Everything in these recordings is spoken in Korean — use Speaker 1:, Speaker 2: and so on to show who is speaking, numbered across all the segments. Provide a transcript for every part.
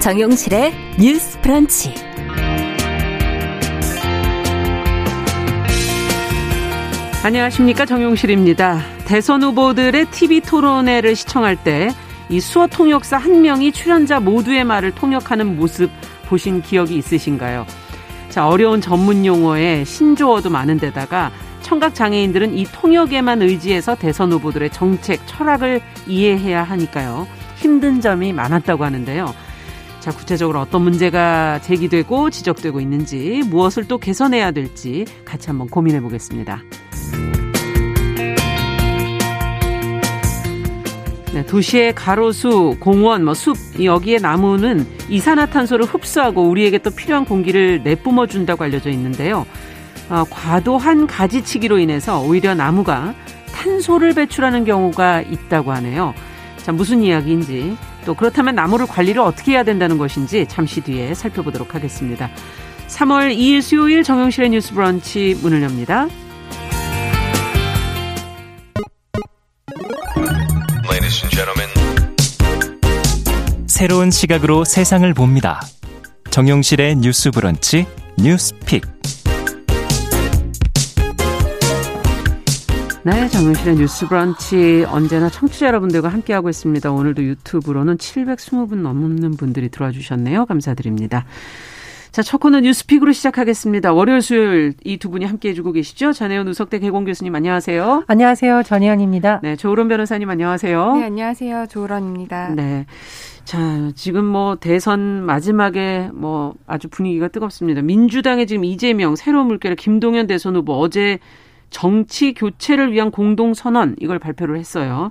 Speaker 1: 정용실의 뉴스 프런치.
Speaker 2: 안녕하십니까. 정용실입니다. 대선 후보들의 TV 토론회를 시청할 때 이 수어 통역사 한 명이 출연자 모두의 말을 통역하는 모습 보신 기억이 있으신가요? 자, 어려운 전문 용어에 신조어도 많은데다가 청각 장애인들은 이 통역에만 의지해서 대선 후보들의 정책, 철학을 이해해야 하니까요. 힘든 점이 많았다고 하는데요. 자, 구체적으로 어떤 문제가 제기되고 지적되고 있는지, 무엇을 또 개선해야 될지 같이 한번 고민해 보겠습니다. 네, 도시의 가로수, 공원, 뭐 숲, 여기에 나무는 이산화탄소를 흡수하고 우리에게 또 필요한 공기를 내뿜어 준다고 알려져 있는데요. 어, 과도한 가지치기로 인해서 오히려 나무가 탄소를 배출하는 경우가 있다고 하네요. 자, 무슨 이야기인지 또 그렇다면 나무를 관리를 어떻게 해야 된다는 것인지 잠시 뒤에 살펴보도록 하겠습니다. 3월 2일 수요일 정용실의 뉴스 브런치 문을 엽니다.
Speaker 3: 새로운 시각으로 세상을 봅니다. 정용실의 뉴스 브런치 뉴스 픽.
Speaker 2: 네, 정용실의 뉴스 브런치 언제나 청취자 여러분들과 함께하고 있습니다. 오늘도 유튜브로는 720분 넘는 분들이 들어와 주셨네요. 감사드립니다. 자, 첫 코너 뉴스픽으로 시작하겠습니다. 월요일, 수요일 이 두 분이 함께 해주고 계시죠? 전혜연 우석대 개공 교수님 안녕하세요.
Speaker 4: 안녕하세요. 전혜연입니다.
Speaker 2: 네, 조으론 변호사님 안녕하세요.
Speaker 5: 네, 안녕하세요. 조으론입니다.
Speaker 2: 네. 자, 지금 뭐 대선 마지막에 뭐 아주 분위기가 뜨겁습니다. 민주당의 지금 이재명, 새로운 물결의 김동연 대선 후보 어제 정치 교체를 위한 공동 선언 이걸 발표를 했어요.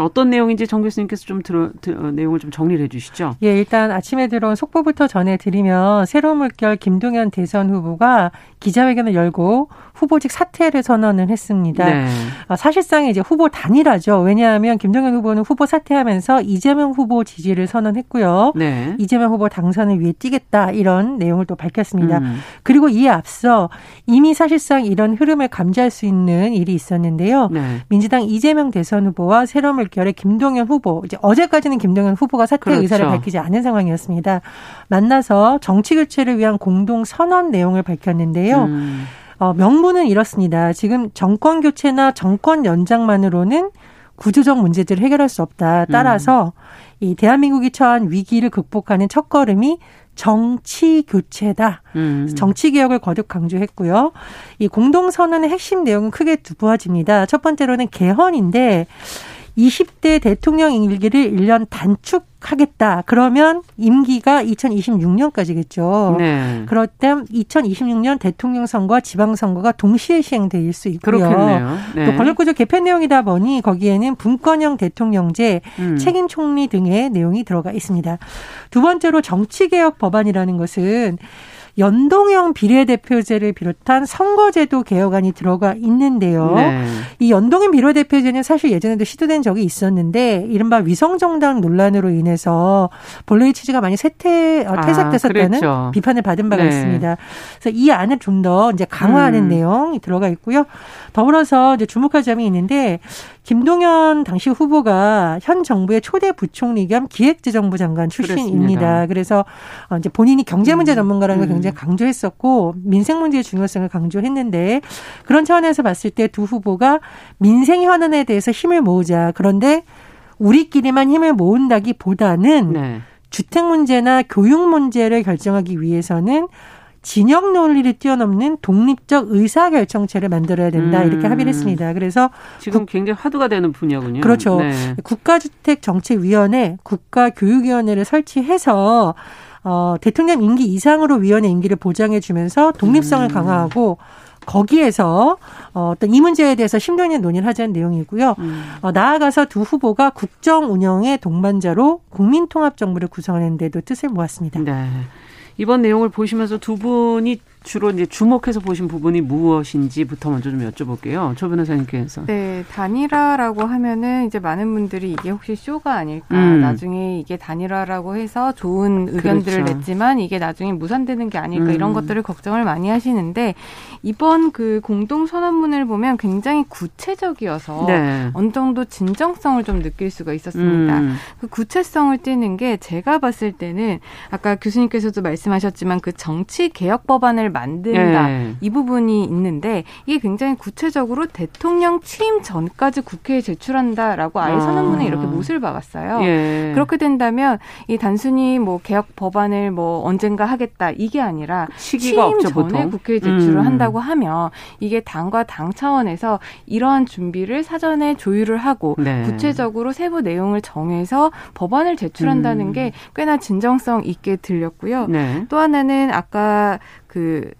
Speaker 2: 자, 어떤 내용인지 정 교수님께서 좀 들어, 들, 어, 내용을 좀 정리를 해 주시죠.
Speaker 4: 예, 일단 아침에 들어온 속보부터 전해드리면 새로운 물결 김동연 대선 후보가 기자회견을 열고 후보직 사퇴를 선언을 했습니다. 네. 어, 사실상 이제 후보 단일화죠. 왜냐하면 김동연 후보는 후보 사퇴하면서 이재명 후보 지지를 선언했고요. 네. 이재명 후보 당선을 위해 뛰겠다 이런 내용을 또 밝혔습니다. 음. 그리고 이에 앞서 이미 사실상 이런 흐름을 감지할 수 있는 일이 있었는데요. 네. 민주당 이재명 대선 후보와 새로운 물결의 김동연 후보 이제 어제까지는 김동연 후보가 사퇴 그렇죠. 의사를 밝히지 않은 상황이었습니다. 만나서 정치 교체를 위한 공동 선언 내용을 밝혔는데요. 음. 어, 명분은 이렇습니다. 지금 정권 교체나 정권 연장만으로는 구조적 문제들을 해결할 수 없다. 따라서 음. 이 대한민국이 처한 위기를 극복하는 첫 걸음이 정치 교체다. 음. 정치 개혁을 거듭 강조했고요. 이 공동 선언의 핵심 내용은 크게 두 부어집니다. 첫 번째로는 개헌인데 20대 대통령 임기를 1년 단축하겠다. 그러면 임기가 2026년까지겠죠. 네. 그럴 때 2026년 대통령 선거와 지방 선거가 동시에 시행될 수 있고요.
Speaker 2: 그렇겠네요. 네.
Speaker 4: 또 권력구조 개편 내용이다 보니 거기에는 분권형 대통령제, 음. 책임 총리 등의 내용이 들어가 있습니다. 두 번째로 정치개혁 법안이라는 것은 연동형 비례대표제를 비롯한 선거제도 개혁안이 들어가 있는데요. 네. 이 연동형 비례대표제는 사실 예전에도 시도된 적이 있었는데 이른바 위성정당 논란으로 인해서 본래의 취지가 많이 쇠퇴 어, 아, 퇴색됐었다는 아, 비판을 받은 바가 네. 있습니다. 그래서 이 안을 좀 더 이제 강화하는 음. 내용이 들어가 있고요. 더불어서 이제 주목할 점이 있는데 김동연 당시 후보가 현 정부의 초대 부총리 겸 기획재정부 장관 출신입니다. 그렇습니다. 그래서 어, 이제 본인이 경제 문제 음. 전문가라는 걸 음. 굉장히 강조했었고 민생 문제의 중요성을 강조했는데 그런 차원에서 봤을 때 두 후보가 민생 현안에 대해서 힘을 모으자. 그런데 우리끼리만 힘을 모은다기보다는 네. 주택 문제나 교육 문제를 결정하기 위해서는 진영 논리를 뛰어넘는 독립적 의사 결정체를 만들어야 된다 음. 이렇게 합의를 했습니다. 그래서
Speaker 2: 지금 국, 굉장히 화두가 되는 분야군요.
Speaker 4: 그렇죠. 네. 국가주택정책위원회, 국가교육위원회를 설치해서 어, 대통령 임기 이상으로 위원회 임기를 보장해 주면서 독립성을 음. 강화하고 거기에서 어, 어떤 이 문제에 대해서 심도 있는 논의를 하자는 내용이고요. 음. 어, 나아가서 두 후보가 국정 운영의 동반자로 국민통합 정부를 구성하는 데도 뜻을 모았습니다.
Speaker 2: 네. 이번 내용을 보시면서 두 분이 주로 이제 주목해서 보신 부분이 무엇인지부터 먼저 좀 여쭤볼게요. 조 변호사님께서.
Speaker 5: 네, 단일화라고 하면은 이제 많은 분들이 이게 혹시 쇼가 아닐까. 음. 나중에 이게 단일화라고 해서 좋은 의견들을 그렇죠. 냈지만 이게 나중에 무산되는 게 아닐까 음. 이런 것들을 걱정을 많이 하시는데 이번 그 공동 선언문을 보면 굉장히 구체적이어서 네. 어느 정도 진정성을 좀 느낄 수가 있었습니다. 음. 그 구체성을 띠는 게 제가 봤을 때는 아까 교수님께서도 말씀하셨지만 그 정치 개혁 법안을 만든다 네. 이 부분이 있는데 이게 굉장히 구체적으로 대통령 취임 전까지 국회에 제출한다라고 아예 아. 선언문에 이렇게 못을 박았어요. 예. 그렇게 된다면 이 단순히 뭐 개혁 법안을 뭐 언젠가 하겠다 이게 아니라 시기가 취임 없죠, 전에 보통. 국회에 제출을 음. 한다고 하면 이게 당과 당 차원에서 이러한 준비를 사전에 조율을 하고 네. 구체적으로 세부 내용을 정해서 법안을 제출한다는 음. 게 꽤나 진정성 있게 들렸고요. 네. 또 하나는 아까 그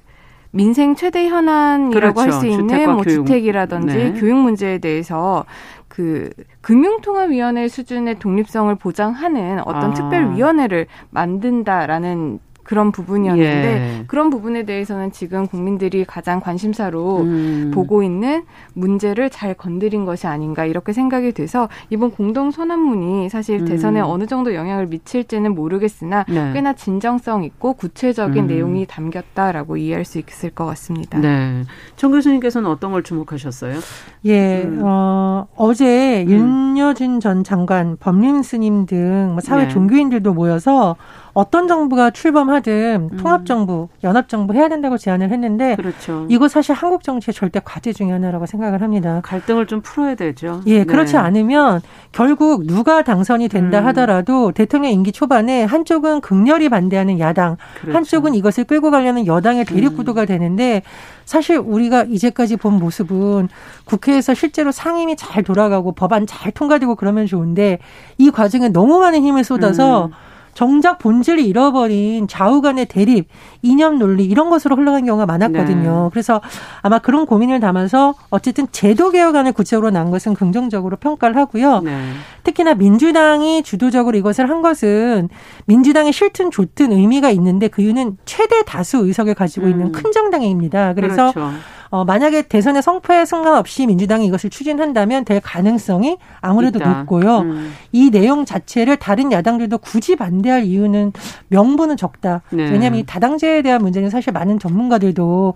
Speaker 5: 민생 최대 현안이라고 그렇죠. 할수 있는 뭐 교육. 주택이라든지 네. 교육 문제에 대해서 그 금융통화위원회 수준의 독립성을 보장하는 어떤 아. 특별위원회를 만든다라는 그런 부분이었는데 예. 그런 부분에 대해서는 지금 국민들이 가장 관심사로 음. 보고 있는 문제를 잘 건드린 것이 아닌가 이렇게 생각이 돼서 이번 공동 선언문이 사실 대선에 음. 어느 정도 영향을 미칠지는 모르겠으나 네. 꽤나 진정성 있고 구체적인 음. 내용이 담겼다라고 이해할 수 있을 것 같습니다.
Speaker 2: 네. 정 교수님께서는 어떤 걸 주목하셨어요?
Speaker 4: 예, 음. 어, 어제 음. 윤여준 전 장관, 법림 스님 등뭐 사회 네. 종교인들도 모여서 어떤 정부가 출범하든 음. 통합정부, 연합정부 해야 된다고 제안을 했는데 그렇죠. 이거 사실 한국 정치의 절대 과제 중의 하나라고 생각을 합니다.
Speaker 2: 갈등을 좀 풀어야 되죠.
Speaker 4: 예, 그렇지 네. 않으면 결국 누가 당선이 된다 음. 하더라도 대통령 임기 초반에 한쪽은 극렬히 반대하는 야당, 그렇죠. 한쪽은 이것을 끌고 가려는 여당의 대립 음. 구도가 되는데 사실 우리가 이제까지 본 모습은 국회에서 실제로 상임이 잘 돌아가고 법안 잘 통과되고 그러면 좋은데 이 과정에 너무 많은 힘을 쏟아서 음. 정작 본질을 잃어버린 좌우 간의 대립, 이념 논리 이런 것으로 흘러간 경우가 많았거든요. 네. 그래서 아마 그런 고민을 담아서 어쨌든 제도 개혁안을 구체적으로 난 것은 긍정적으로 평가를 하고요. 네. 특히나 민주당이 주도적으로 이것을 한 것은 민주당이 싫든 좋든 의미가 있는데 그 이유는 최대 다수 의석을 가지고 있는 음. 큰 정당입니다. 그래서 그렇죠. 어, 만약에 대선의 성패에 상관없이 민주당이 이것을 추진한다면 될 가능성이 아무래도 있다. 높고요. 음. 이 내용 자체를 다른 야당들도 굳이 반대할 이유는 명분은 적다. 네. 왜냐하면 이 다당제에 대한 문제는 사실 많은 전문가들도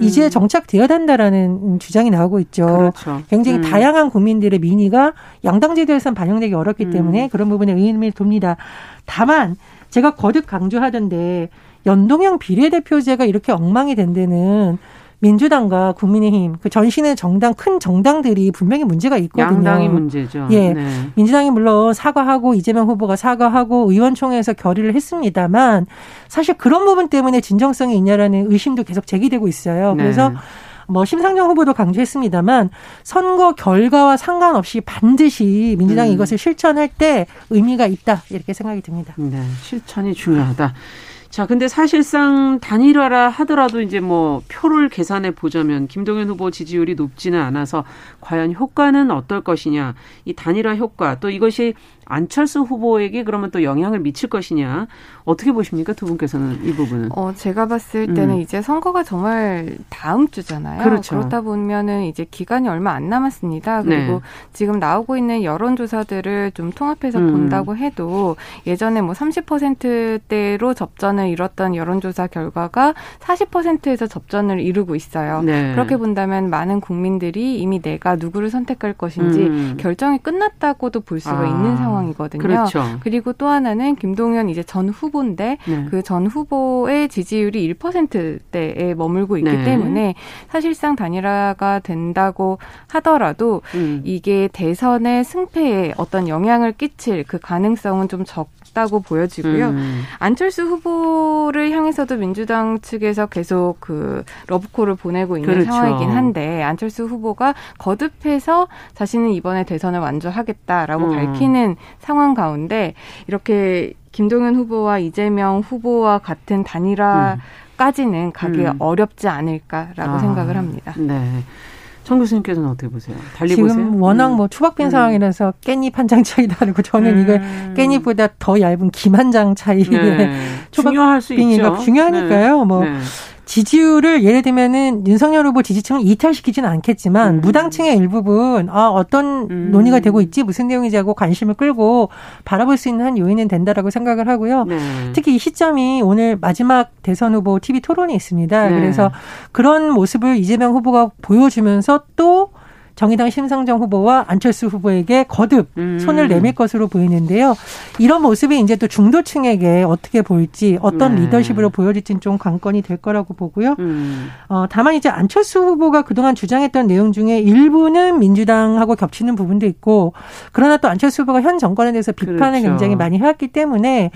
Speaker 4: 이제 음. 정착되어야 된다라는 주장이 나오고 있죠. 그렇죠. 굉장히 음. 다양한 국민들의 민의가 양당제도에서는 반영되기 어렵기 음. 때문에 그런 부분에 의미를 둡니다. 다만 제가 거듭 강조하던데 연동형 비례대표제가 이렇게 엉망이 된 데는 민주당과 국민의힘 그 전신의 정당 큰 정당들이 분명히 문제가 있거든요.
Speaker 2: 양당이 문제죠.
Speaker 4: 예, 네. 민주당이 물론 사과하고 이재명 후보가 사과하고 의원총회에서 결의를 했습니다만 사실 그런 부분 때문에 진정성이 있냐라는 의심도 계속 제기되고 있어요. 네. 그래서 뭐 심상정 후보도 강조했습니다만 선거 결과와 상관없이 반드시 민주당이 음. 이것을 실천할 때 의미가 있다 이렇게 생각이 듭니다.
Speaker 2: 네, 실천이 중요하다. 자, 근데 사실상 단일화라 하더라도 이제 뭐 표를 계산해 보자면 김동연 후보 지지율이 높지는 않아서 과연 효과는 어떨 것이냐. 이 단일화 효과 또 이것이 안철수 후보에게 그러면 또 영향을 미칠 것이냐 어떻게 보십니까 두 분께서는 이 부분은?
Speaker 5: 어 제가 봤을 때는 음. 이제 선거가 정말 다음 주잖아요. 그렇죠. 그렇다 보면은 이제 기간이 얼마 안 남았습니다. 그리고 네. 지금 나오고 있는 여론조사들을 좀 통합해서 음. 본다고 해도 예전에 뭐 30%대로 접전을 이뤘던 여론조사 결과가 40%에서 접전을 이루고 있어요. 네. 그렇게 본다면 많은 국민들이 이미 내가 누구를 선택할 것인지 음. 결정이 끝났다고도 볼 수가 아. 있는 상황. 상황이거든요. 그렇죠. 그리고 또 하나는 김동연 이제 전 후보인데 네. 그전 후보의 지지율이 1%대에 머물고 있기 네. 때문에 사실상 단일화가 된다고 하더라도 음. 이게 대선의 승패에 어떤 영향을 끼칠 그 가능성은 좀 적. 다고 보여지고요. 음. 안철수 후보를 향해서도 민주당 측에서 계속 그 러브콜을 보내고 있는 그렇죠. 상황이긴 한데 안철수 후보가 거듭해서 자신은 이번에 대선을 완주하겠다라고 음. 밝히는 상황 가운데 이렇게 김동연 후보와 이재명 후보와 같은 단일화까지는 가기 음. 어렵지 않을까라고 아. 생각을 합니다.
Speaker 2: 네. 정 교수님께서는 어떻게 보세요? 달리
Speaker 4: 지금
Speaker 2: 보세요?
Speaker 4: 워낙 뭐 초박빈 음. 상황이라서 깻잎 한 장 차이 다르고 저는 음. 이걸 깻잎보다 더 얇은 김 한 장 차이. 네.
Speaker 2: 초박빈이가
Speaker 4: 중요하니까요. 네. 뭐 네. 지지율을 예를 들면은 윤석열 후보 지지층을 이탈시키지는 않겠지만 음. 무당층의 일부분 아 어떤 음. 논의가 되고 있지 무슨 내용이지 하고 관심을 끌고 바라볼 수 있는 한 요인은 된다라고 생각을 하고요. 네. 특히 이 시점이 오늘 마지막 대선 후보 TV 토론이 있습니다. 네. 그래서 그런 모습을 이재명 후보가 보여주면서 또 정의당 심상정 후보와 안철수 후보에게 거듭 음. 손을 내밀 것으로 보이는데요. 이런 모습이 이제 또 중도층에게 어떻게 보일지 어떤 네. 리더십으로 보여질지는 좀 관건이 될 거라고 보고요. 음. 어, 다만 이제 안철수 후보가 그동안 주장했던 내용 중에 일부는 민주당하고 겹치는 부분도 있고 그러나 또 안철수 후보가 현 정권에 대해서 비판을 그렇죠. 굉장히 많이 해왔기 때문에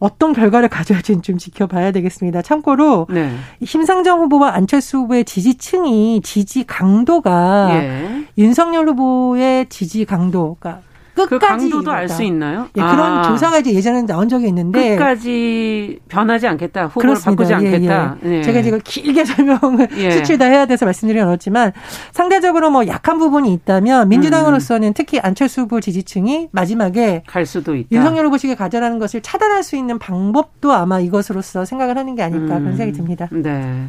Speaker 4: 어떤 결과를 가져올지는 좀 지켜봐야 되겠습니다. 참고로 네. 심상정 후보와 안철수 후보의 지지층이 지지 강도가 예. 윤석열 후보의 지지 강도가
Speaker 2: 그 끝까지 그 강도도 알 수 있나요?
Speaker 4: 예, 그런 아. 조사가 이제 예전에 나온 적이 있는데
Speaker 2: 끝까지 변하지 않겠다, 후보를 그렇습니다. 바꾸지 예, 않겠다.
Speaker 4: 예, 예. 제가 지금 길게 설명을 예. 수출 다 해야 돼서 말씀드리긴 어렵지만 상대적으로 뭐 약한 부분이 있다면 민주당으로서는 음. 특히 안철수 후보 지지층이 마지막에
Speaker 2: 갈 수도 있다.
Speaker 4: 윤석열 후보 측에 가져라는 것을 차단할 수 있는 방법도 아마 이것으로서 생각을 하는 게 아닐까 음. 그런 생각이 듭니다.
Speaker 2: 네.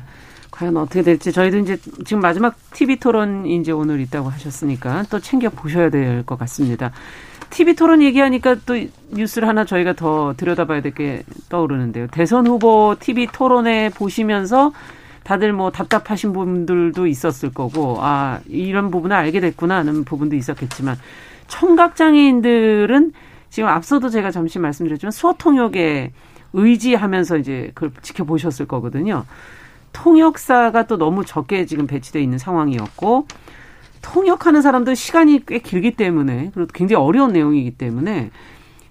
Speaker 2: 과연 어떻게 될지 저희도 이제 지금 마지막 TV 토론 이제 오늘 있다고 하셨으니까 또 챙겨 보셔야 될 것 같습니다. TV 토론 얘기하니까 또 뉴스를 하나 저희가 더 들여다봐야 될 게 떠오르는데요. 대선 후보 TV 토론에 보시면서 다들 뭐 답답하신 분들도 있었을 거고, 아, 이런 부분을 알게 됐구나 하는 부분도 있었겠지만, 청각 장애인들은 지금 앞서도 제가 잠시 말씀드렸지만 수어 통역에 의지하면서 이제 그걸 지켜보셨을 거거든요. 통역사가 또 너무 적게 지금 배치돼 있는 상황이었고, 통역하는 사람도 시간이 꽤 길기 때문에 그리고 굉장히 어려운 내용이기 때문에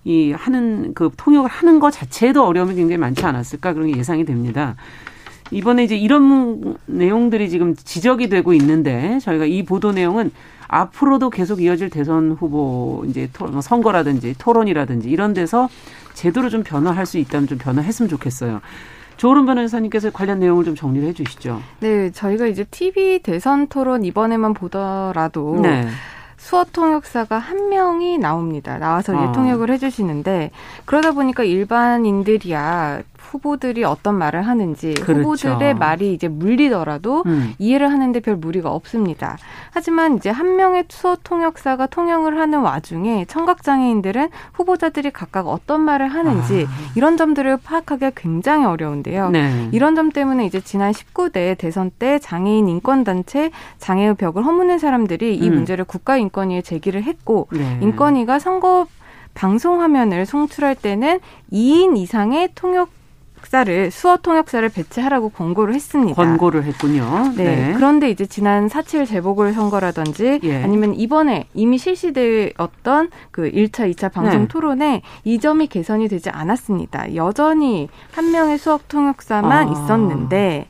Speaker 2: 이 하는 그 통역을 하는 것 자체에도 어려움이 굉장히 많지 않았을까 그런 게 예상이 됩니다. 이번에 이제 이런 내용들이 지금 지적이 되고 있는데 저희가 이 보도 내용은 앞으로도 계속 이어질 대선 후보 이제 뭐 선거라든지 토론이라든지 이런 데서 제대로 좀 변화할 수 있다면 좀 변화했으면 좋겠어요. 조은 변호사님께서 관련 내용을 좀 정리를 해 주시죠.
Speaker 5: 네, 저희가 이제 TV 대선 토론 이번에만 보더라도 네. 수어 통역사가 한 명이 나옵니다. 나와서 어. 통역을 해주시는데 그러다 보니까 일반인들이야 후보들이 어떤 말을 하는지 그렇죠. 후보들의 말이 이제 물리더라도 음. 이해를 하는데 별 무리가 없습니다. 하지만 이제 한 명의 수어 통역사가 통역을 하는 와중에 청각 장애인들은 후보자들이 각각 어떤 말을 하는지 아. 이런 점들을 파악하기가 굉장히 어려운데요. 네. 이런 점 때문에 이제 지난 19대 대선 때 장애인 인권 단체 장애의 벽을 허무는 사람들이 이 음. 문제를 국가인권위에 제기를 했고 네. 인권위가 선거 방송 화면을 송출할 때는 2인 이상의 통역 통역사를 수어 통역사를 배치하라고 권고를 했습니다.
Speaker 2: 권고를 했군요.
Speaker 5: 네. 네. 그런데 이제 지난 4.7 재보궐 선거라든지 예. 아니면 이번에 이미 실시되었던 그 1차, 2차 방송 네. 토론에 이 점이 개선이 되지 않았습니다. 여전히 한 명의 수업 통역사만 아. 있었는데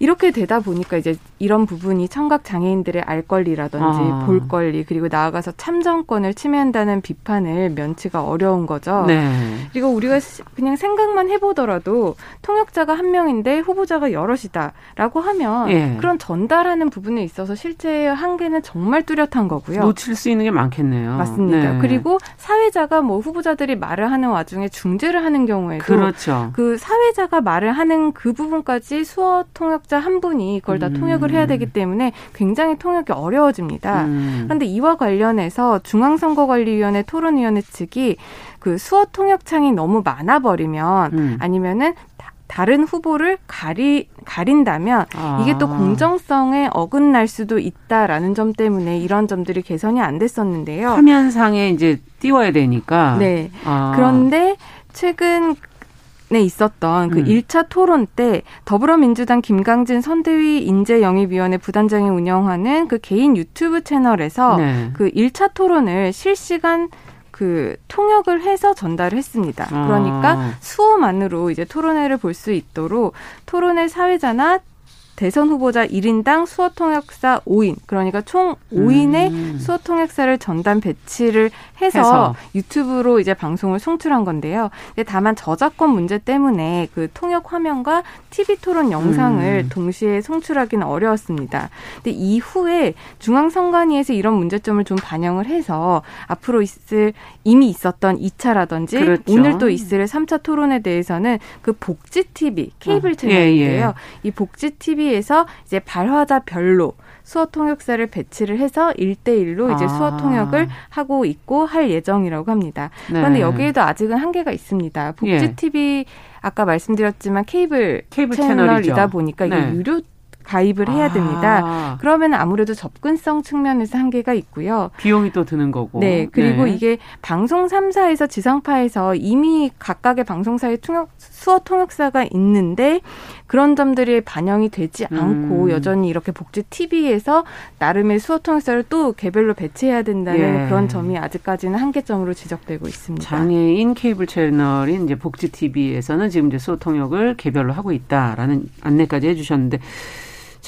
Speaker 5: 이렇게 되다 보니까 이제 이런 부분이 청각 장애인들의 알 권리라든지 아. 볼 권리 그리고 나아가서 참정권을 침해한다는 비판을 면치가 어려운 거죠. 네. 그리고 우리가 그냥 생각만 해보더라도 통역자가 한 명인데 후보자가 여럿이다라고 하면 예. 그런 전달하는 부분에 있어서 실제 한계는 정말 뚜렷한 거고요.
Speaker 2: 놓칠 수 있는 게 많겠네요.
Speaker 5: 맞습니다. 네. 그리고 사회자가 뭐 후보자들이 말을 하는 와중에 중재를 하는 경우에도 그렇죠. 그 사회자가 말을 하는 그 부분까지 수어 통역 자 한 분이 그걸 다 음. 통역을 해야 되기 때문에 굉장히 통역이 어려워집니다. 음. 그런데 이와 관련해서 중앙선거관리위원회 토론위원회 측이 그 수어 통역창이 너무 많아 버리면 음. 아니면은 다른 후보를 가리 가린다면 아. 이게 또 공정성에 어긋날 수도 있다라는 점 때문에 이런 점들이 개선이 안 됐었는데요.
Speaker 2: 화면상에 이제 띄워야 되니까.
Speaker 5: 네. 아. 그런데 최근 에 있었던 그 음. 1차 토론 때 더불어민주당 김강진 선대위 인재 영입위원회 부단장이 운영하는 그 개인 유튜브 채널에서 네. 그 1차 토론을 실시간 그 통역을 해서 전달을 했습니다. 아. 그러니까 수어만으로 이제 토론회를 볼 수 있도록 토론회 사회자나 대선 후보자 1인당 수어 통역사 5인, 그러니까 총 5인의 음. 수어 통역사를 전담 배치를 해서, 해서, 유튜브로 이제 방송을 송출한 건데요. 다만 저작권 문제 때문에 그 통역 화면과 TV 토론 영상을 음. 동시에 송출하기는 어려웠습니다. 근데 이후에 중앙선관위에서 이런 문제점을 좀 반영을 해서 앞으로 있을 이미 있었던 2차라든지 그렇죠. 오늘 또 있을 3차 토론에 대해서는 그 복지 TV 케이블 아, 채널인데요. 예, 예. 이 복지 TV 에서 이제 발화자별로 수어 통역사를 배치를 해서 일대일로 이제 아. 수어 통역을 하고 있고 할 예정이라고 합니다. 네. 그런데 여기에도 아직은 한계가 있습니다. 복지 TV 예. 아까 말씀드렸지만 케이블, 케이블 채널이다 채널이죠. 보니까 이게 네. 유료 가입을 해야 됩니다. 아. 그러면 아무래도 접근성 측면에서 한계가 있고요.
Speaker 2: 비용이 또 드는 거고.
Speaker 5: 네. 그리고 네. 이게 방송 3사에서 지상파에서 이미 각각의 방송사의 통역, 수어 통역사가 있는데 그런 점들이 반영이 되지 않고 음. 여전히 이렇게 복지 TV에서 나름의 수어 통역사를 또 개별로 배치해야 된다는 예. 그런 점이 아직까지는 한계점으로 지적되고 있습니다.
Speaker 2: 장애인 케이블 채널인 이제 복지 TV에서는 지금 이제 수어 통역을 개별로 하고 있다라는 안내까지 해주셨는데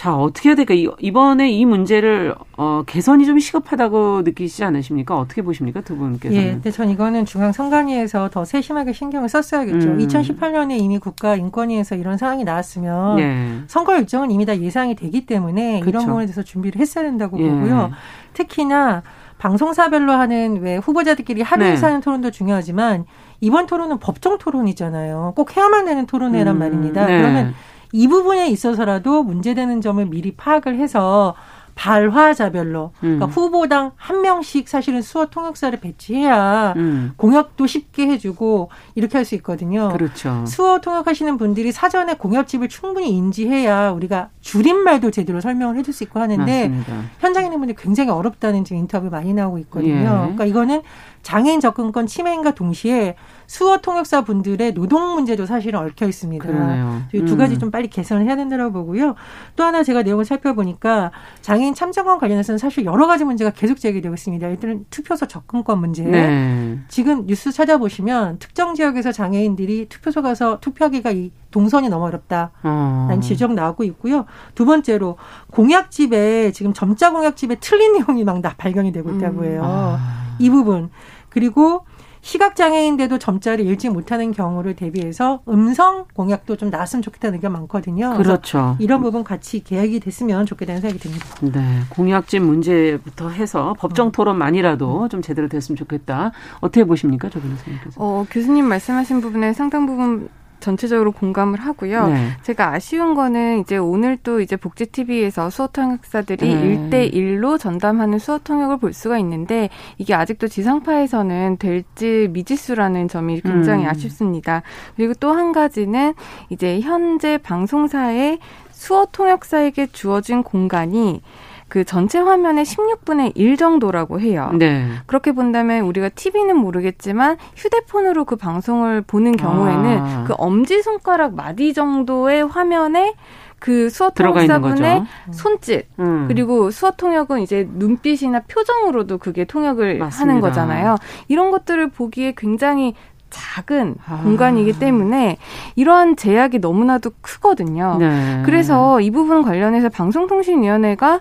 Speaker 2: 자, 어떻게 해야 될까? 이번에 이 문제를 어, 개선이 좀 시급하다고 느끼시지 않으십니까? 어떻게 보십니까? 두 분께서는.
Speaker 4: 예, 근데 전 이거는 중앙선관위에서 더 세심하게 신경을 썼어야겠죠. 음. 2018년에 이미 국가인권위에서 이런 상황이 나왔으면 예. 선거 일정은 이미 다 예상이 되기 때문에 그렇죠. 이런 부분에 대해서 준비를 했어야 된다고 예. 보고요. 특히나 방송사별로 하는 왜 후보자들끼리 합의해서 네. 하는 토론도 중요하지만 이번 토론은 법정 토론이잖아요. 꼭 해야만 되는 토론회란 음. 말입니다. 네. 그러면 이 부분에 있어서라도 문제되는 점을 미리 파악을 해서 발화자별로 그러니까 음. 후보당 한 명씩 사실은 수어 통역사를 배치해야 음. 공약도 쉽게 해주고 이렇게 할 수 있거든요.
Speaker 2: 그렇죠.
Speaker 4: 수어 통역하시는 분들이 사전에 공약집을 충분히 인지해야 우리가 줄임말도 제대로 설명을 해줄 수 있고 하는데 맞습니다. 현장에 있는 분들이 굉장히 어렵다는 지금 인터뷰 많이 나오고 있거든요. 예. 그러니까 이거는 장애인 접근권 침해인과 동시에 수어 통역사 분들의 노동 문제도 사실은 얽혀 있습니다. 그러네요. 두 가지 음. 좀 빨리 개선을 해야 된다고 보고요. 또 하나 제가 내용을 살펴보니까 장애인 참정권 관련해서는 사실 여러 가지 문제가 계속 제기되고 있습니다. 일단은 투표소 접근권 문제. 네. 지금 뉴스 찾아보시면 특정 지역에서 장애인들이 투표소 가서 투표하기가 이 동선이 너무 어렵다. 라는 어. 지적 나오고 있고요. 두 번째로 공약집에 지금 점자 공약집에 틀린 내용이 막 발견이 되고 있다고 음. 해요. 음. 아. 이 부분. 그리고 시각장애인데도 점자를 읽지 못하는 경우를 대비해서 음성 공약도 좀 나왔으면 좋겠다는 의견 많거든요.
Speaker 2: 그렇죠.
Speaker 4: 이런 부분 같이 계약이 됐으면 좋겠다는 생각이 듭니다.
Speaker 2: 네. 공약집 문제부터 해서 법정 음. 토론만이라도 좀 제대로 됐으면 좋겠다. 어떻게 보십니까, 조 변호사님께서?
Speaker 5: 어, 교수님 말씀하신 부분에 상당 부분 전체적으로 공감을 하고요. 네. 제가 아쉬운 거는 이제 오늘 또 이제 복지 TV에서 수어 통역사들이 네. 1대 1로 전담하는 수어 통역을 볼 수가 있는데 이게 아직도 지상파에서는 될지 미지수라는 점이 굉장히 음. 아쉽습니다. 그리고 또 한 가지는 이제 현재 방송사의 수어 통역사에게 주어진 공간이 그 전체 화면의 16분의 1 정도라고 해요. 네. 그렇게 본다면 우리가 TV는 모르겠지만 휴대폰으로 그 방송을 보는 경우에는 아. 그 엄지 손가락 마디 정도의 화면에 그 수어 통역사분의 손짓 음. 그리고 수어 통역은 이제 눈빛이나 표정으로도 그게 통역을 맞습니다. 하는 거잖아요. 이런 것들을 보기에 굉장히 작은 아. 공간이기 때문에 이러한 제약이 너무나도 크거든요. 네. 그래서 이 부분 관련해서 방송통신위원회가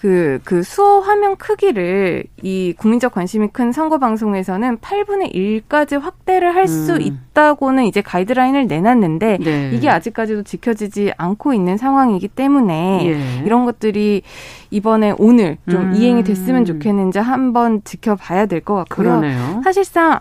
Speaker 5: 그, 그 수어 화면 크기를 이 국민적 관심이 큰 선거 방송에서는 8분의 1까지 확대를 할수 음. 있다고는 이제 가이드라인을 내놨는데 네. 이게 아직까지도 지켜지지 않고 있는 상황이기 때문에 예. 이런 것들이 이번에 오늘 좀 음. 이행이 됐으면 좋겠는지 한번 지켜봐야 될 것 같고요. 그러네요. 사실상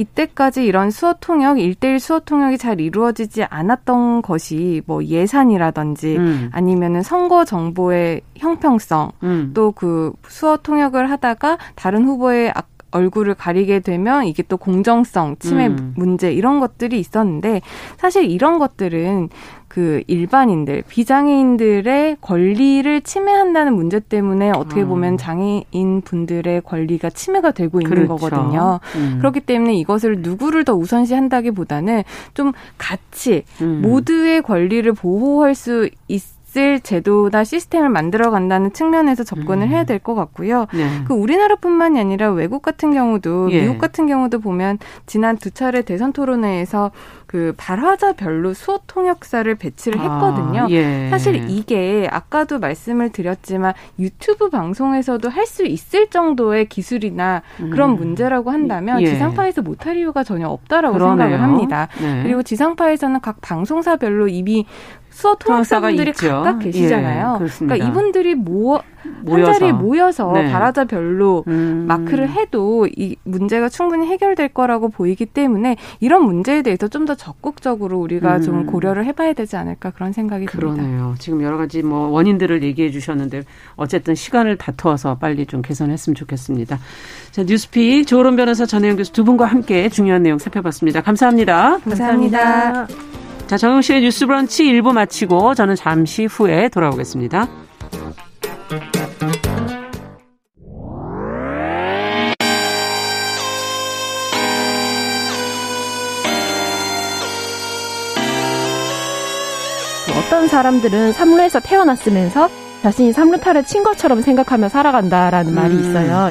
Speaker 5: 이때까지 이런 수어 통역, 일대일 수어 통역이 잘 이루어지지 않았던 것이 뭐 예산이라든지 음. 아니면은 선거 정보의 형평성 음. 또그 수어 통역을 하다가 다른 후보의 얼굴을 가리게 되면 이게 또 공정성, 침해 음. 문제 이런 것들이 있었는데 사실 이런 것들은 그 일반인들, 비장애인들의 권리를 침해한다는 문제 때문에 어떻게 보면 음. 장애인 분들의 권리가 침해가 되고 있는 그렇죠. 거거든요. 음. 그렇기 때문에 이것을 누구를 더 우선시 한다기보다는 좀 같이 음. 모두의 권리를 보호할 수 있. 있을 제도나 시스템을 만들어 간다는 측면에서 접근을 음. 해야 될 것 같고요. 네. 그 우리나라뿐만이 아니라 외국 같은 경우도 예. 미국 같은 경우도 보면 지난 두 차례 대선 토론회에서 그 발화자별로 수어 통역사를 배치를 아, 했거든요. 아, 예. 사실 이게 아까도 말씀을 드렸지만 유튜브 방송에서도 할 수 있을 정도의 기술이나 그런 음. 문제라고 한다면 예. 지상파에서 못할 이유가 전혀 없다라고 그러네요. 생각을 합니다. 네. 그리고 지상파에서는 각 방송사별로 이미 수어 통역사분들이 각각 계시잖아요. 예, 그러니까 이분들이 모한 자리에 모여서 네. 발화자별로 음. 마크를 해도 이 문제가 충분히 해결될 거라고 보이기 때문에 이런 문제에 대해서 좀 더 적극적으로 우리가 음. 좀 고려를 해봐야 되지 않을까 그런 생각이
Speaker 2: 그러네요.
Speaker 5: 듭니다.
Speaker 2: 그러네요. 지금 여러 가지 뭐 원인들을 얘기해 주셨는데 어쨌든 시간을 다투어서 빨리 좀 개선했으면 좋겠습니다. 자 뉴스픽 조론 변호사 전혜영 교수 두 분과 함께 중요한 내용 살펴봤습니다. 감사합니다.
Speaker 5: 감사합니다. 감사합니다.
Speaker 2: 자, 정용실의 뉴스 브런치 1부 마치고 저는 잠시 후에 돌아오겠습니다.
Speaker 6: 어떤 사람들은 삼루에서 태어났으면서 자신이 삼루타를 친 것처럼 생각하며 살아간다라는 음. 말이 있어요.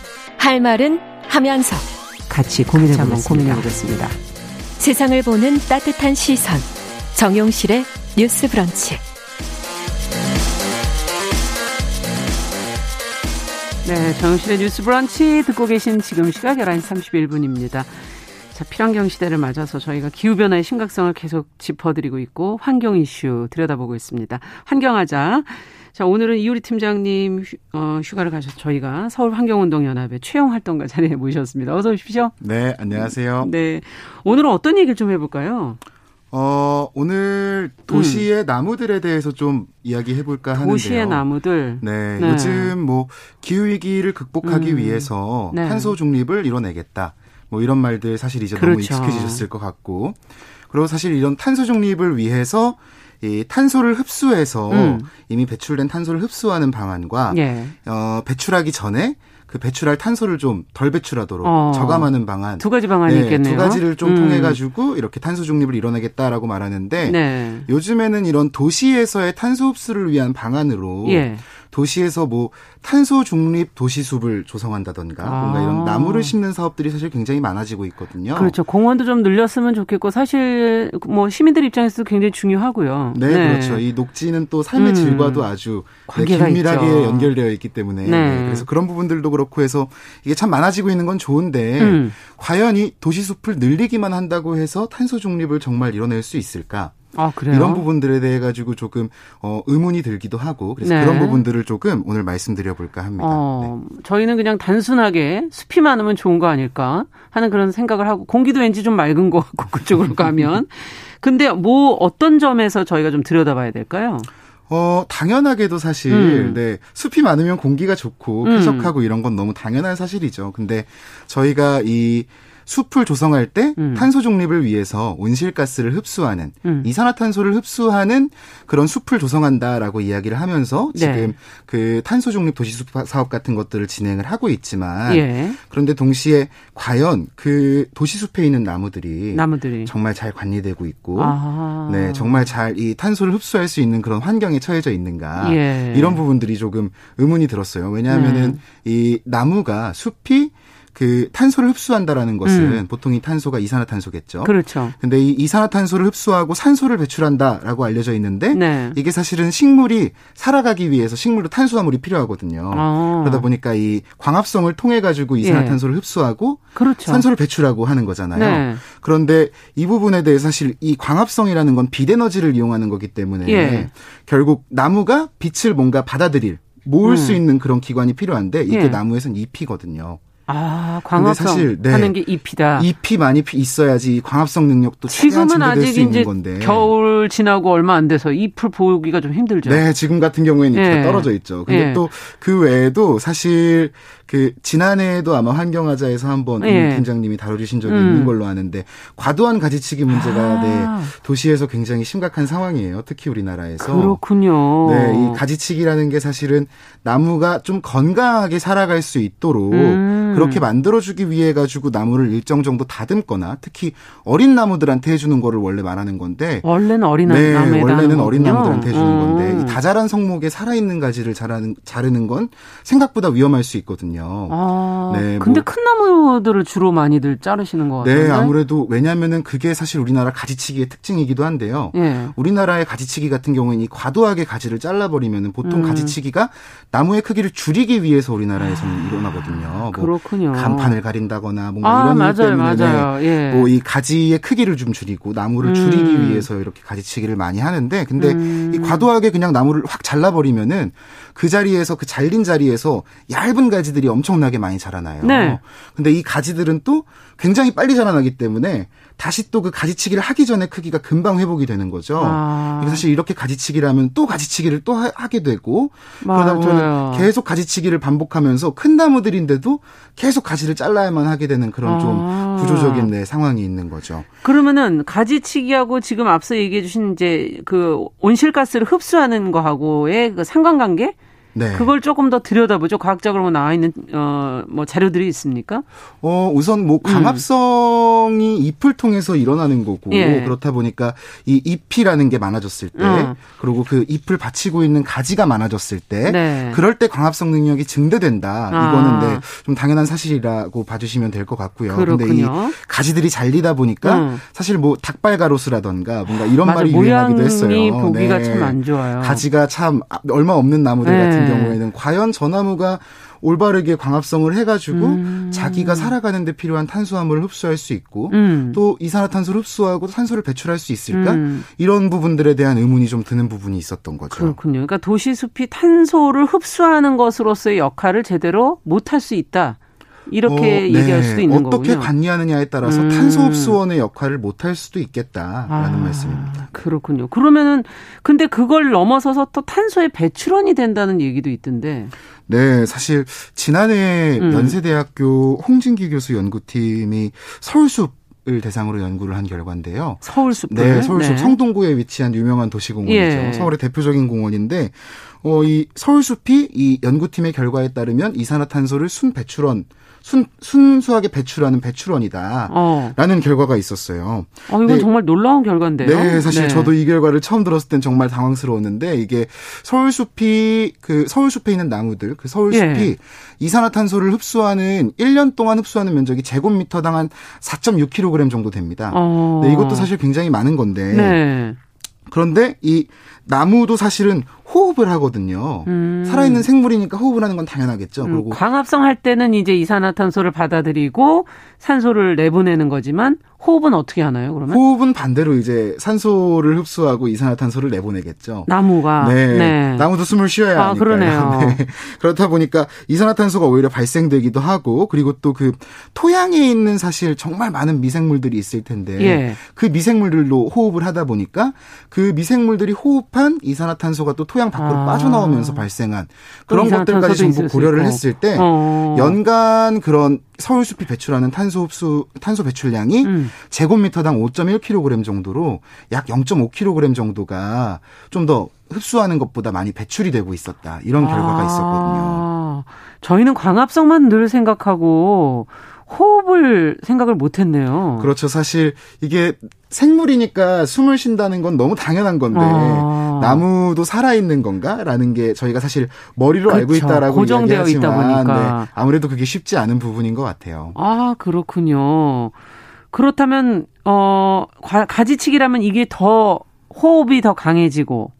Speaker 1: 할 말은 하면서
Speaker 2: 같이 고민해보겠습니다. 고민해 보겠습니다.
Speaker 1: 세상을 보는 따뜻한 시선 정용실의 뉴스 브런치
Speaker 2: 네, 정용실의 뉴스 브런치 듣고 계신 지금 시각 11시 31분입니다. 자, 필환경 시대를 맞아서 저희가 기후변화의 심각성을 계속 짚어드리고 있고 환경 이슈 들여다보고 있습니다. 환경하자. 자, 오늘은 이효리 팀장님 휴, 어, 휴가를 가셔서 저희가 서울 환경운동연합의 최영 활동가 자리에 모셨습니다. 어서 오십시오.
Speaker 7: 네, 안녕하세요.
Speaker 2: 네. 오늘은 어떤 얘기를 좀 해볼까요?
Speaker 7: 어, 오늘 도시의 음. 나무들에 대해서 좀 이야기해 볼까 하는데요.
Speaker 2: 도시의 나무들.
Speaker 7: 네, 네. 요즘 뭐 기후 위기를 극복하기 음. 위해서 네. 탄소 중립을 이뤄내겠다. 뭐 이런 말들 사실 이제 그렇죠. 너무 익숙해지셨을 것 같고. 그리고 사실 이런 탄소 중립을 위해서 이 탄소를 흡수해서 음. 이미 배출된 탄소를 흡수하는 방안과 예. 어, 배출하기 전에 그 배출할 탄소를 좀 덜 배출하도록 어. 저감하는 방안
Speaker 2: 두 가지 방안이 네, 있겠네요.
Speaker 7: 두 가지를 좀 음. 통해 가지고 이렇게 탄소 중립을 이뤄내겠다라고 말하는데 네. 요즘에는 이런 도시에서의 탄소 흡수를 위한 방안으로 예. 도시에서 뭐 탄소 중립 도시숲을 조성한다던가 아. 뭔가 이런 나무를 심는 사업들이 사실 굉장히 많아지고 있거든요.
Speaker 2: 그렇죠. 공원도 좀 늘렸으면 좋겠고 사실 뭐 시민들 입장에서도 굉장히 중요하고요.
Speaker 7: 네, 네. 그렇죠. 이 녹지는 또 삶의 음. 질과도 아주 네, 긴밀하게 있죠. 연결되어 있기 때문에 네. 그래서 그런 부분들도 그렇고 해서 이게 참 많아지고 있는 건 좋은데 음. 과연 이 도시 숲을 늘리기만 한다고 해서 탄소 중립을 정말 이뤄낼 수 있을까? 아, 그래요? 이런 부분들에 대해 가지고 조금 어, 의문이 들기도 하고 그래서 네. 그런 부분들을 조금 오늘 말씀드려 볼까 합니다. 어,
Speaker 2: 네. 저희는 그냥 단순하게 숲이 많으면 좋은 거 아닐까 하는 그런 생각을 하고 공기도 왠지 좀 맑은 것 같고 그쪽으로 가면 근데 뭐 어떤 점에서 저희가 좀 들여다봐야 될까요?
Speaker 7: 어, 당연하게도 사실, 음. 네, 숲이 많으면 공기가 좋고, 쾌적하고 음. 이런 건 너무 당연한 사실이죠. 근데 저희가 이 숲을 조성할 때 음. 탄소 중립을 위해서 온실가스를 흡수하는 음. 이산화탄소를 흡수하는 그런 숲을 조성한다라고 이야기를 하면서 네. 지금 네. 그 탄소 중립 도시숲 사업 같은 것들을 진행을 하고 있지만 예. 그런데 동시에 과연 그 도시숲에 있는 나무들이, 나무들이. 정말 잘 관리되고 있고 아. 네 정말 잘 이 탄소를 흡수할 수 있는 그런 환경에 처해져 있는가 예. 이런 부분들이 조금 의문이 들었어요. 왜냐하면은 네. 이 나무가 숲이 그 탄소를 흡수한다라는 것은 음. 보통 이 탄소가 이산화탄소겠죠.
Speaker 2: 그렇죠.
Speaker 7: 근데 이 이산화탄소를 흡수하고 산소를 배출한다라고 알려져 있는데 네. 이게 사실은 식물이 살아가기 위해서 식물도 탄수화물이 필요하거든요. 아. 그러다 보니까 이 광합성을 통해 가지고 이산화탄소를 예. 흡수하고 그렇죠. 산소를 배출하고 하는 거잖아요. 네. 그런데 이 부분에 대해 사실 이 광합성이라는 건 빛에너지를 이용하는 거기 때문에 예. 결국 나무가 빛을 뭔가 받아들일 모을 음. 수 있는 그런 기관이 필요한데 이게 예. 나무에선 잎이거든요.
Speaker 2: 아, 광합성 사실, 네. 하는 게 잎이다.
Speaker 7: 잎이 많이 있어야지 광합성 능력도 지금은 아직 이제 건데.
Speaker 2: 겨울 지나고 얼마 안 돼서 잎을 보기가 좀 힘들죠.
Speaker 7: 네, 지금 같은 경우에는 잎이 네. 떨어져 있죠. 근데 네. 또그 외에도 사실 그 지난해에도 아마 환경하자에서 한번 예. 팀장님이 다뤄주신 적이 음. 있는 걸로 아는데 과도한 가지치기 문제가 아. 네, 도시에서 굉장히 심각한 상황이에요. 특히 우리나라에서
Speaker 2: 그렇군요.
Speaker 7: 네, 이 가지치기라는 게 사실은 나무가 좀 건강하게 살아갈 수 있도록 음. 그렇게 만들어주기 위해 가지고 나무를 일정 정도 다듬거나 특히 어린 나무들한테 해주는 거를 원래 말하는 건데
Speaker 2: 원래는 어린
Speaker 7: 네, 원래는 어린 나무들한테 해주는 음. 건데 이 다자란 성목에 살아있는 가지를 자르는 건 생각보다 위험할 수 있거든요. 있거든요.
Speaker 2: 아, 네. 근데 뭐, 큰 나무들을 주로 많이들 자르시는 것 같아요.
Speaker 7: 네, 아무래도 왜냐하면은 그게 사실 우리나라 가지치기의 특징이기도 한데요. 예. 우리나라의 가지치기 같은 경우에는 이 과도하게 가지를 잘라버리면은 보통 음. 가지치기가 나무의 크기를 줄이기 위해서 우리나라에서는 아, 일어나거든요.
Speaker 2: 뭐 그렇군요.
Speaker 7: 간판을 가린다거나 뭔가 아, 이런 맞아요, 때문에 맞아요. 예. 뭐이 가지의 크기를 좀 줄이고 나무를 음. 줄이기 위해서 이렇게 가지치기를 많이 하는데 근데 음. 이 과도하게 그냥 나무를 확 잘라버리면은 그 자리에서 그 잘린 자리에서 얇은 가지들이 엄청나게 많이 자라나요. 네. 근데 이 가지들은 또 굉장히 빨리 자라나기 때문에 다시 또 그 가지치기를 하기 전에 크기가 금방 회복이 되는 거죠. 아. 사실 이렇게 가지치기를 하면 또 가지치기를 또 하 게 되고 맞아요. 그러다 보면 계속 가지치기를 반복하면서 큰 나무들인데도 계속 가지를 잘라야만 하게 되는 그런 아. 좀 구조적인 네, 상황이 있는 거죠.
Speaker 2: 그러면은 가지치기하고 지금 앞서 얘기해 주신 이제 그 온실가스를 흡수하는 거하고의 그 상관관계? 네. 그걸 조금 더 들여다보죠. 과학적으로 뭐 나와 있는 어 뭐 자료들이 있습니까?
Speaker 7: 어 우선 뭐 음. 강합성이 음. 잎을 통해서 일어나는 거고 예. 그렇다 보니까 이 잎이라는 게 많아졌을 때 음. 그리고 그 잎을 받치고 있는 가지가 많아졌을 때 네. 그럴 때 광합성 능력이 증대된다. 아. 이거는 네, 좀 당연한 사실이라고 봐주시면 될 것 같고요. 그런데 이 가지들이 잘리다 보니까 음. 사실 뭐 닭발가로스라던가 뭔가 이런 맞아, 말이 유행하기도 했어요.
Speaker 2: 보기가 네. 참안 좋아요.
Speaker 7: 가지가 참 얼마 없는 나무들 네. 같은 같은 네. 경우에는 과연 저 나무가 올바르게 광합성을 해가지고 음. 자기가 살아가는데 필요한 탄수화물을 흡수할 수 있고 음. 또 이산화탄소를 흡수하고 탄소를 배출할 수 있을까 음. 이런 부분들에 대한 의문이 좀 드는 부분이 있었던 거죠.
Speaker 2: 그렇군요. 그러니까 도시 숲이 탄소를 흡수하는 것으로서의 역할을 제대로 못할 수 있다. 이렇게 어, 네. 얘기할 수도 있는
Speaker 7: 어떻게
Speaker 2: 거군요.
Speaker 7: 어떻게 관리하느냐에 따라서 음. 탄소 흡수원의 역할을 못할 수도 있겠다라는 아, 말씀입니다.
Speaker 2: 그렇군요. 그러면은 근데 그걸 넘어서서 또 탄소의 배출원이 된다는 얘기도 있던데.
Speaker 7: 네, 사실 지난해 음. 연세대학교 홍진기 교수 연구팀이 서울숲 을 대상으로 연구를 한 결과인데요.
Speaker 2: 서울숲.
Speaker 7: 네, 서울숲 네. 성동구에 위치한 유명한 도시공원이죠. 예. 서울의 대표적인 공원인데 어, 이 서울숲이 이 연구팀의 결과에 따르면 이산화탄소를 순 배출원 순, 순수하게 배출하는 배출원이다. 어. 라는 결과가 있었어요.
Speaker 2: 어, 이건 네. 정말 놀라운 결과인데요.
Speaker 7: 네, 사실 네. 저도 이 결과를 처음 들었을 땐 정말 당황스러웠는데 이게 서울숲이 그 서울숲에 있는 나무들, 그 서울숲이 예. 이산화탄소를 흡수하는 1년 동안 흡수하는 면적이 제곱미터당 한 4.6kg 정도 됩니다. 어. 네, 이것도 사실 굉장히 많은 건데. 네. 그런데 이 나무도 사실은 호흡을 하거든요. 음. 살아있는 생물이니까 호흡을 하는 건 당연하겠죠.
Speaker 2: 음, 그리고 광합성 할 때는 이제 이산화탄소를 받아들이고 산소를 내보내는 거지만 호흡은 어떻게 하나요, 그러면?
Speaker 7: 호흡은 반대로 이제 산소를 흡수하고 이산화탄소를 내보내겠죠.
Speaker 2: 나무가.
Speaker 7: 네. 네. 나무도 숨을 쉬어야
Speaker 2: 아,
Speaker 7: 하니까요.
Speaker 2: 그러네요. 네.
Speaker 7: 그렇다 보니까 이산화탄소가 오히려 발생되기도 하고 그리고 또 그 토양에 있는 사실 정말 많은 미생물들이 있을 텐데 예. 그 미생물들로 호흡을 하다 보니까 그 미생물들이 호흡한 이산화탄소가 또 토양 밖으로 아. 빠져나오면서 발생한 그런 것들까지 전부 고려를 했을 때 어. 연간 그런 서울숲이 배출하는 탄소 흡수 탄소 배출량이 음. 제곱미터당 5.1kg 정도로 약 0.5kg 정도가 좀 더 흡수하는 것보다 많이 배출이 되고 있었다. 이런 결과가 아. 있었거든요.
Speaker 2: 저희는 광합성만 늘 생각하고 호흡을 생각을 못 했네요.
Speaker 7: 그렇죠. 사실 이게 생물이니까 숨을 쉰다는 건 너무 당연한 건데 아. 나무도 살아 있는 건가라는 게 저희가 사실 머리로 그렇죠. 알고 있다라고 고정되어 있다 보니까 네, 아무래도 그게 쉽지 않은 부분인 것 같아요.
Speaker 2: 아 그렇군요. 그렇다면 어 가지치기라면 이게 더 호흡이 더 강해지고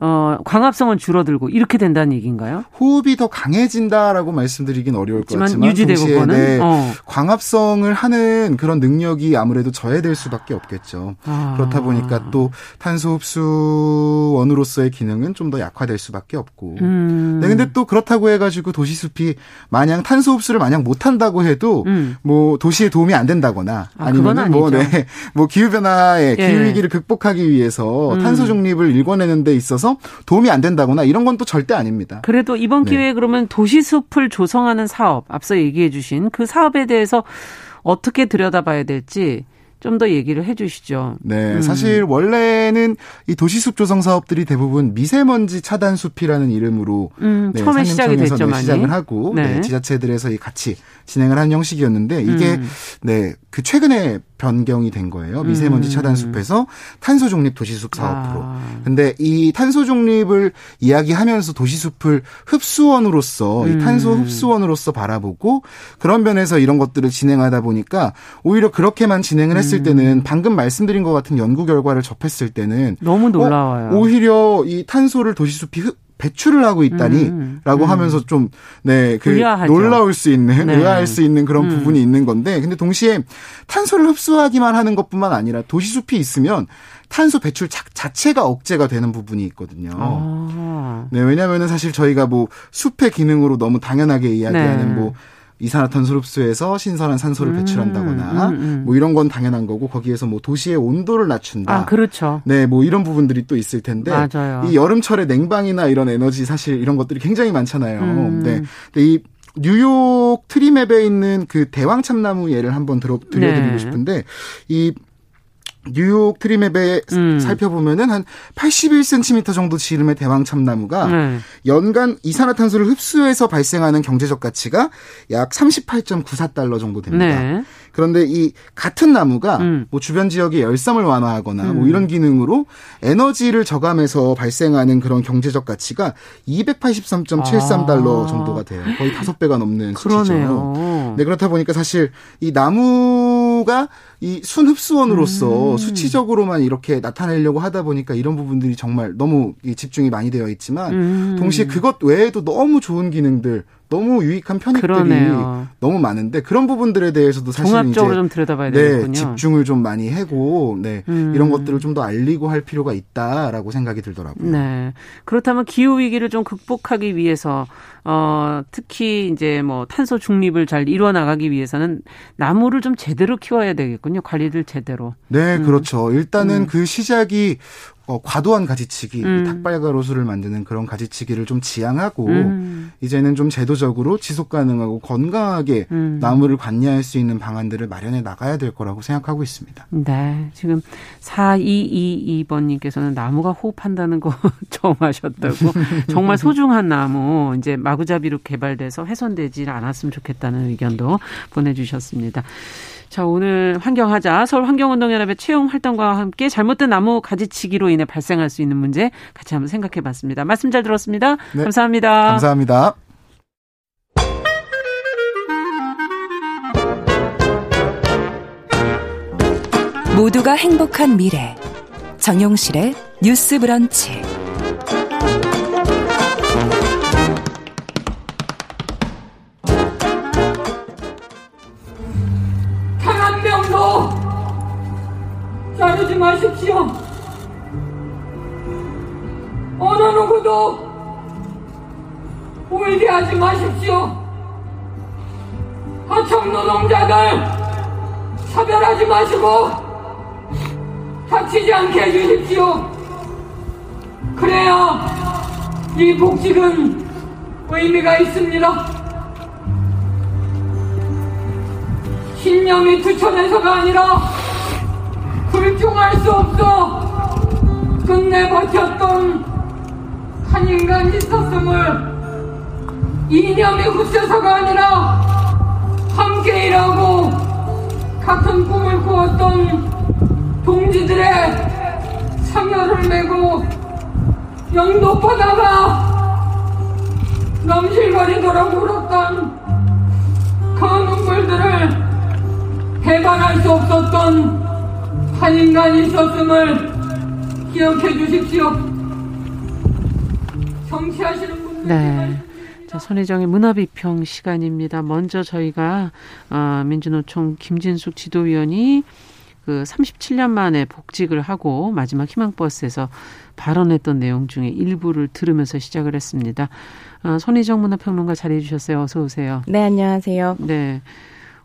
Speaker 2: 어, 광합성은 줄어들고 이렇게 된다는 얘기인가요?
Speaker 7: 호흡이 더 강해진다라고 말씀드리긴 어려울 것 같지만
Speaker 2: 유지되고 네,
Speaker 7: 어. 광합성을 하는 그런 능력이 아무래도 저해될 수밖에 없겠죠. 아. 그렇다 보니까 또 탄소 흡수원으로서의 기능은 좀 더 약화될 수밖에 없고. 음. 네, 근데 또 그렇다고 해가지고 도시숲이 마냥 탄소 흡수를 마냥 못한다고 해도 음. 뭐 도시에 도움이 안 된다거나 아, 니면 뭐, 네, 뭐 기후 변화의 예. 기후 위기를 극복하기 위해서 음. 탄소 중립을 일궈내는 데 있어서 도움이 안 된다거나 이런 건 또 절대 아닙니다.
Speaker 2: 그래도 이번 네. 기회에 네. 그러면 도시숲을 조성하는 사업 앞서 얘기해 주신 그 사업에 대해서 어떻게 들여다봐야 될지 좀더 얘기를 해 주시죠.
Speaker 7: 네. 음. 사실 원래는 이 도시숲 조성 사업들이 대부분 미세먼지 차단 숲이라는 이름으로
Speaker 2: 음, 네, 처음에 시작이 됐죠,
Speaker 7: 네, 시작을 하고 네. 네, 지자체들에서 같이 진행을 한 형식이었는데 이게 음. 네, 그 최근에 변경이 된 거예요. 미세먼지 음. 차단 숲에서 탄소 중립 도시 숲 사업으로. 아. 근데 이 탄소 중립을 이야기하면서 도시 숲을 흡수원으로서 음. 이 탄소 흡수원으로서 바라보고 그런 면에서 이런 것들을 진행하다 보니까 오히려 그렇게만 진행을 했을 음. 때는 방금 말씀드린 것 같은 연구 결과를 접했을 때는
Speaker 2: 너무 놀라워요.
Speaker 7: 어, 오히려 이 탄소를 도시 숲이 흡, 배출을 하고 있다니라고 음, 음. 하면서 좀 네 그 놀라울 수 있는 네. 의아할 수 있는 그런 음. 부분이 있는 건데 근데 동시에 탄소를 흡수하기만 하는 것뿐만 아니라 도시 숲이 있으면 탄소 배출 자, 체가 억제가 되는 부분이 있거든요. 아. 네 왜냐하면은 사실 저희가 뭐 숲의 기능으로 너무 당연하게 이야기하는 네. 뭐 이산화탄소 흡수해서 신선한 산소를 음, 배출한다거나 음, 음. 뭐 이런 건 당연한 거고 거기에서 뭐 도시의 온도를 낮춘다.
Speaker 2: 아, 그렇죠.
Speaker 7: 네, 뭐 이런 부분들이 또 있을 텐데
Speaker 2: 맞아요.
Speaker 7: 이 여름철에 냉방이나 이런 에너지 사실 이런 것들이 굉장히 많잖아요. 음. 네. 근데 이 뉴욕 트리맵에 있는 그 대왕 참나무 예를 한번 들어 드려드리고 네. 싶은데 이 뉴욕 트리맵에 음. 살펴보면은 한 81cm 정도 지름의 대왕 참나무가 네. 연간 이산화탄소를 흡수해서 발생하는 경제적 가치가 약 38.94달러 정도 됩니다. 네. 그런데 이 같은 나무가 음. 뭐 주변 지역의 열섬을 완화하거나 뭐 음. 뭐 이런 기능으로 에너지를 저감해서 발생하는 그런 경제적 가치가 283.73달러 아. 정도가 돼요. 거의 다섯 배가 넘는 수치죠. 네, 그렇다 보니까 사실 이 나무 가 이 순흡수원으로서 음. 수치적으로만 이렇게 나타내려고 하다 보니까 이런 부분들이 정말 너무 집중이 많이 되어 있지만 음. 동시에 그것 외에도 너무 좋은 기능들 너무 유익한 편익들이 그러네요. 너무 많은데 그런 부분들에 대해서도 사실
Speaker 2: 종합적으로 좀 들여다봐야
Speaker 7: 네,
Speaker 2: 되겠군요.
Speaker 7: 집중을 좀 많이 하고 네, 음. 이런 것들을 좀 더 알리고 할 필요가 있다라고 생각이 들더라고요.
Speaker 2: 네. 그렇다면 기후 위기를 좀 극복하기 위해서 어 특히 이제 뭐 탄소 중립을 잘 이루어 나가기 위해서는 나무를 좀 제대로 키워야 되겠군요. 관리를 제대로.
Speaker 7: 네, 음. 그렇죠. 일단은 음. 그 시작이 어, 과도한 가지치기, 음. 닭발가로수를 만드는 그런 가지치기를 좀 지양하고 음. 이제는 좀 제도적으로 지속 가능하고 건강하게 음. 나무를 관리할 수 있는 방안들을 마련해 나가야 될 거라고 생각하고 있습니다.
Speaker 2: 네. 지금 4222번님께서는 나무가 호흡한다는 거 처음 하셨다고. 정말 소중한 나무, 이제 마 구잡이로 개발돼서 훼손되지 않았으면 좋겠다는 의견도 보내주셨습니다. 자, 오늘 환경하자 서울 환경운동연합의 채용 활동과 함께 잘못된 나무 가지치기로 인해 발생할 수 있는 문제 같이 한번 생각해 봤습니다. 말씀 잘 들었습니다. 네, 감사합니다.
Speaker 7: 감사합니다.
Speaker 1: 모두가 행복한 미래. 정용실의 뉴스 브런치.
Speaker 8: 자르지 마십시오. 어느 누구도 울게 하지 마십시오. 하청 노동자들 차별하지 마시고 다치지 않게 해주십시오. 그래야 이 복직은 의미가 있습니다. 신념이 투천해서가 아니라 불중할 수 없어? 끝내 버텼던 한 인간 있었음을 이념이 굳세서가 아니라 함께 일하고 같은 꿈을 꾸었던 동지들의 상여를 메고 영도바다가 넘실거리도록 울었던 그 눈물들을 해방할 수 없었던 한 인간이 있었음을 기억해 주십시오. 정치하시는 분들
Speaker 2: 네. 자, 손혜정의 문화비평 시간입니다. 먼저 저희가 어, 민주노총 김진숙 지도위원이 그 37년 만에 복직을 하고 마지막 희망버스에서 발언했던 내용 중에 일부를 들으면서 시작을 했습니다. 어, 손희정 문화평론가 자리해 주셨어요. 어서 오세요.
Speaker 9: 네, 안녕하세요.
Speaker 2: 네.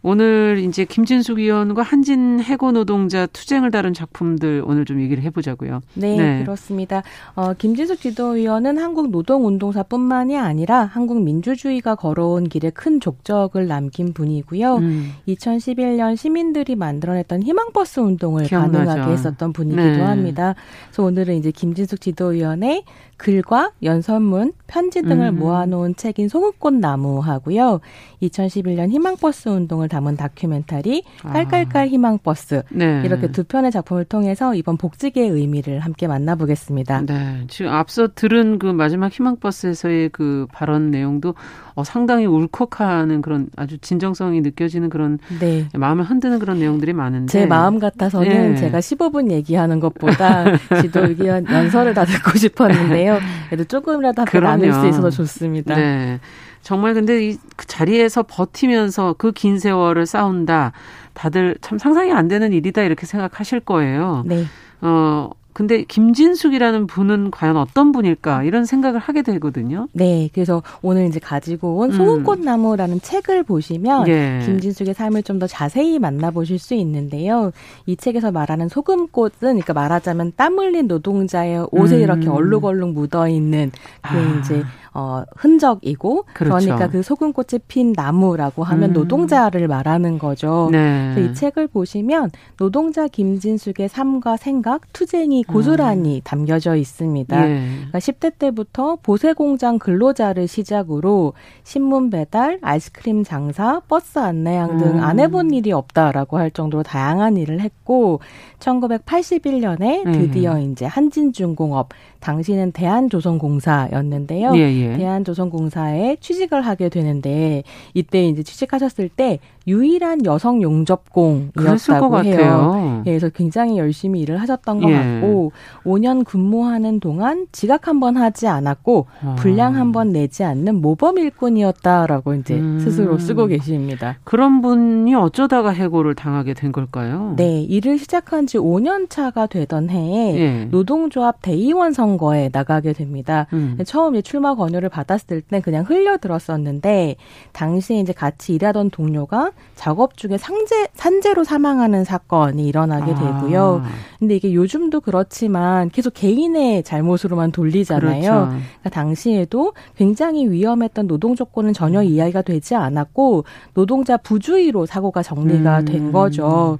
Speaker 2: 오늘 이제 김진숙 의원과 한진 해고 노동자 투쟁을 다룬 작품들 오늘 좀 얘기를 해보자고요.
Speaker 9: 네, 네. 그렇습니다. 어, 김진숙 지도위원은 한국 노동운동사뿐만이 아니라 한국 민주주의가 걸어온 길에 큰 족적을 남긴 분이고요. 음. 2011년 시민들이 만들어냈던 희망버스 운동을 기억나죠. 가능하게 했었던 분이기도 네. 합니다. 그래서 오늘은 이제 김진숙 지도위원의 글과 연설문, 편지 등을 음. 모아놓은 책인 송은꽃 나무하고요. 2011년 희망버스 운동을 담은 다큐멘터리 아. 깔깔깔 희망버스 네. 이렇게 두 편의 작품을 통해서 이번 복직의 의미를 함께 만나보겠습니다.
Speaker 2: 네, 지금 앞서 들은 그 마지막 희망버스에서의 그 발언 내용도 어, 상당히 울컥하는 그런 아주 진정성이 느껴지는 그런 네. 마음을 흔드는 그런 내용들이 많은데
Speaker 9: 제 마음 같아서는 네. 제가 15분 얘기하는 것보다 지도 의견 연설을 다 듣고 싶었는데요. 그래도 조금이라도 함께 나눌 수 있어서 좋습니다. 네.
Speaker 2: 정말 근데 이그 자리에서 버티면서 그 긴 세월을 싸운다. 다들 참 상상이 안 되는 일이다 이렇게 생각하실 거예요. 네. 어, 근데 김진숙이라는 분은 과연 어떤 분일까 이런 생각을 하게 되거든요.
Speaker 9: 네, 그래서 오늘 이제 가지고 온 소금꽃나무라는 음. 책을 보시면 예. 김진숙의 삶을 좀 더 자세히 만나보실 수 있는데요. 이 책에서 말하는 소금꽃은 그러니까 말하자면 땀 흘린 노동자의 옷에 음. 이렇게 얼룩얼룩 묻어 있는 그 아. 이제 어, 흔적이고 그렇죠. 그러니까 그 소금꽃이 핀 나무라고 하면 음. 노동자를 말하는 거죠. 네. 이 책을 보시면 노동자 김진숙의 삶과 생각, 투쟁이 고스란히 음. 담겨져 있습니다. 예. 그러니까 10대 때부터 보세 공장 근로자를 시작으로 신문 배달, 아이스크림 장사, 버스 안내양 등 안 해본 일이 없다라고 할 정도로 다양한 일을 했고 1981년에 드디어 음. 이제 한진중공업 당시는 대한조선공사였는데요. 예, 예. 대한조선공사에 취직을 하게 되는데 이때 이제 취직하셨을 때 유일한 여성 용접공이었다고 해요. 예, 그래서 굉장히 열심히 일을 하셨던 것 예. 같고 5년 근무하는 동안 지각 한 번 하지 않았고 아. 분량 한 번 내지 않는 모범 일꾼이었다라고 이제 음. 스스로 쓰고 계십니다.
Speaker 2: 그런 분이 어쩌다가 해고를 당하게 된 걸까요?
Speaker 9: 네, 일을 시작한 지 5년 차가 되던 해에 예. 노동조합 대의원 선거에 나가게 됩니다. 음. 처음 에 출마 권 유를 받았을 때 그냥 흘려 들었었는데 당시에 이제 같이 일하던 동료가 작업 중에 상제 산재로 사망하는 사건이 일어나게 되고요. 아. 근데 이게 요즘도 그렇지만 계속 개인의 잘못으로만 돌리잖아요. 그렇죠. 그러니까 당시에도 굉장히 위험했던 노동 조건은 전혀 이야기가 되지 않았고 노동자 부주의로 사고가 정리가 음. 된 거죠.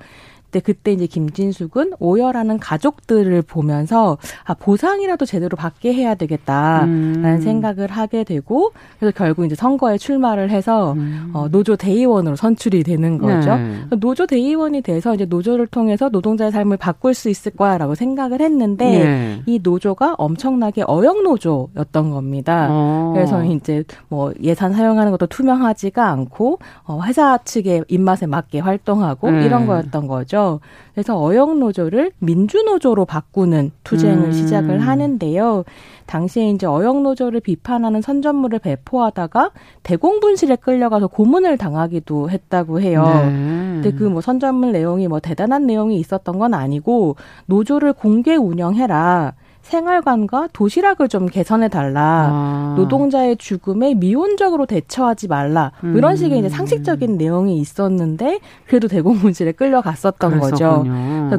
Speaker 9: 근데 그때 이제 김진숙은 오열하는 가족들을 보면서 아 보상이라도 제대로 받게 해야 되겠다라는 음. 생각을 하게 되고 그래서 결국 이제 선거에 출마를 해서 음. 어, 노조 대의원으로 선출이 되는 거죠. 네. 노조 대의원이 돼서 이제 노조를 통해서 노동자의 삶을 바꿀 수 있을 거야라고 생각을 했는데 네. 이 노조가 엄청나게 어영 노조였던 겁니다. 어. 그래서 이제 뭐 예산 사용하는 것도 투명하지가 않고 어, 회사 측의 입맛에 맞게 활동하고 네. 이런 거였던 거죠. 거죠. 그래서 어영노조를 민주노조로 바꾸는 투쟁을 음. 시작을 하는데요. 당시에 이제 어영노조를 비판하는 선전물을 배포하다가 대공분실에 끌려가서 고문을 당하기도 했다고 해요. 네. 근데 그 뭐 선전물 내용이 뭐 대단한 내용이 있었던 건 아니고 노조를 공개 운영해라. 생활관과 도시락을 좀 개선해 달라. 아. 노동자의 죽음에 미온적으로 대처하지 말라. 뭐 이런 식의 이제 음. 상식적인 내용이 있었는데 그래도 대공분실에 끌려갔었던 거죠.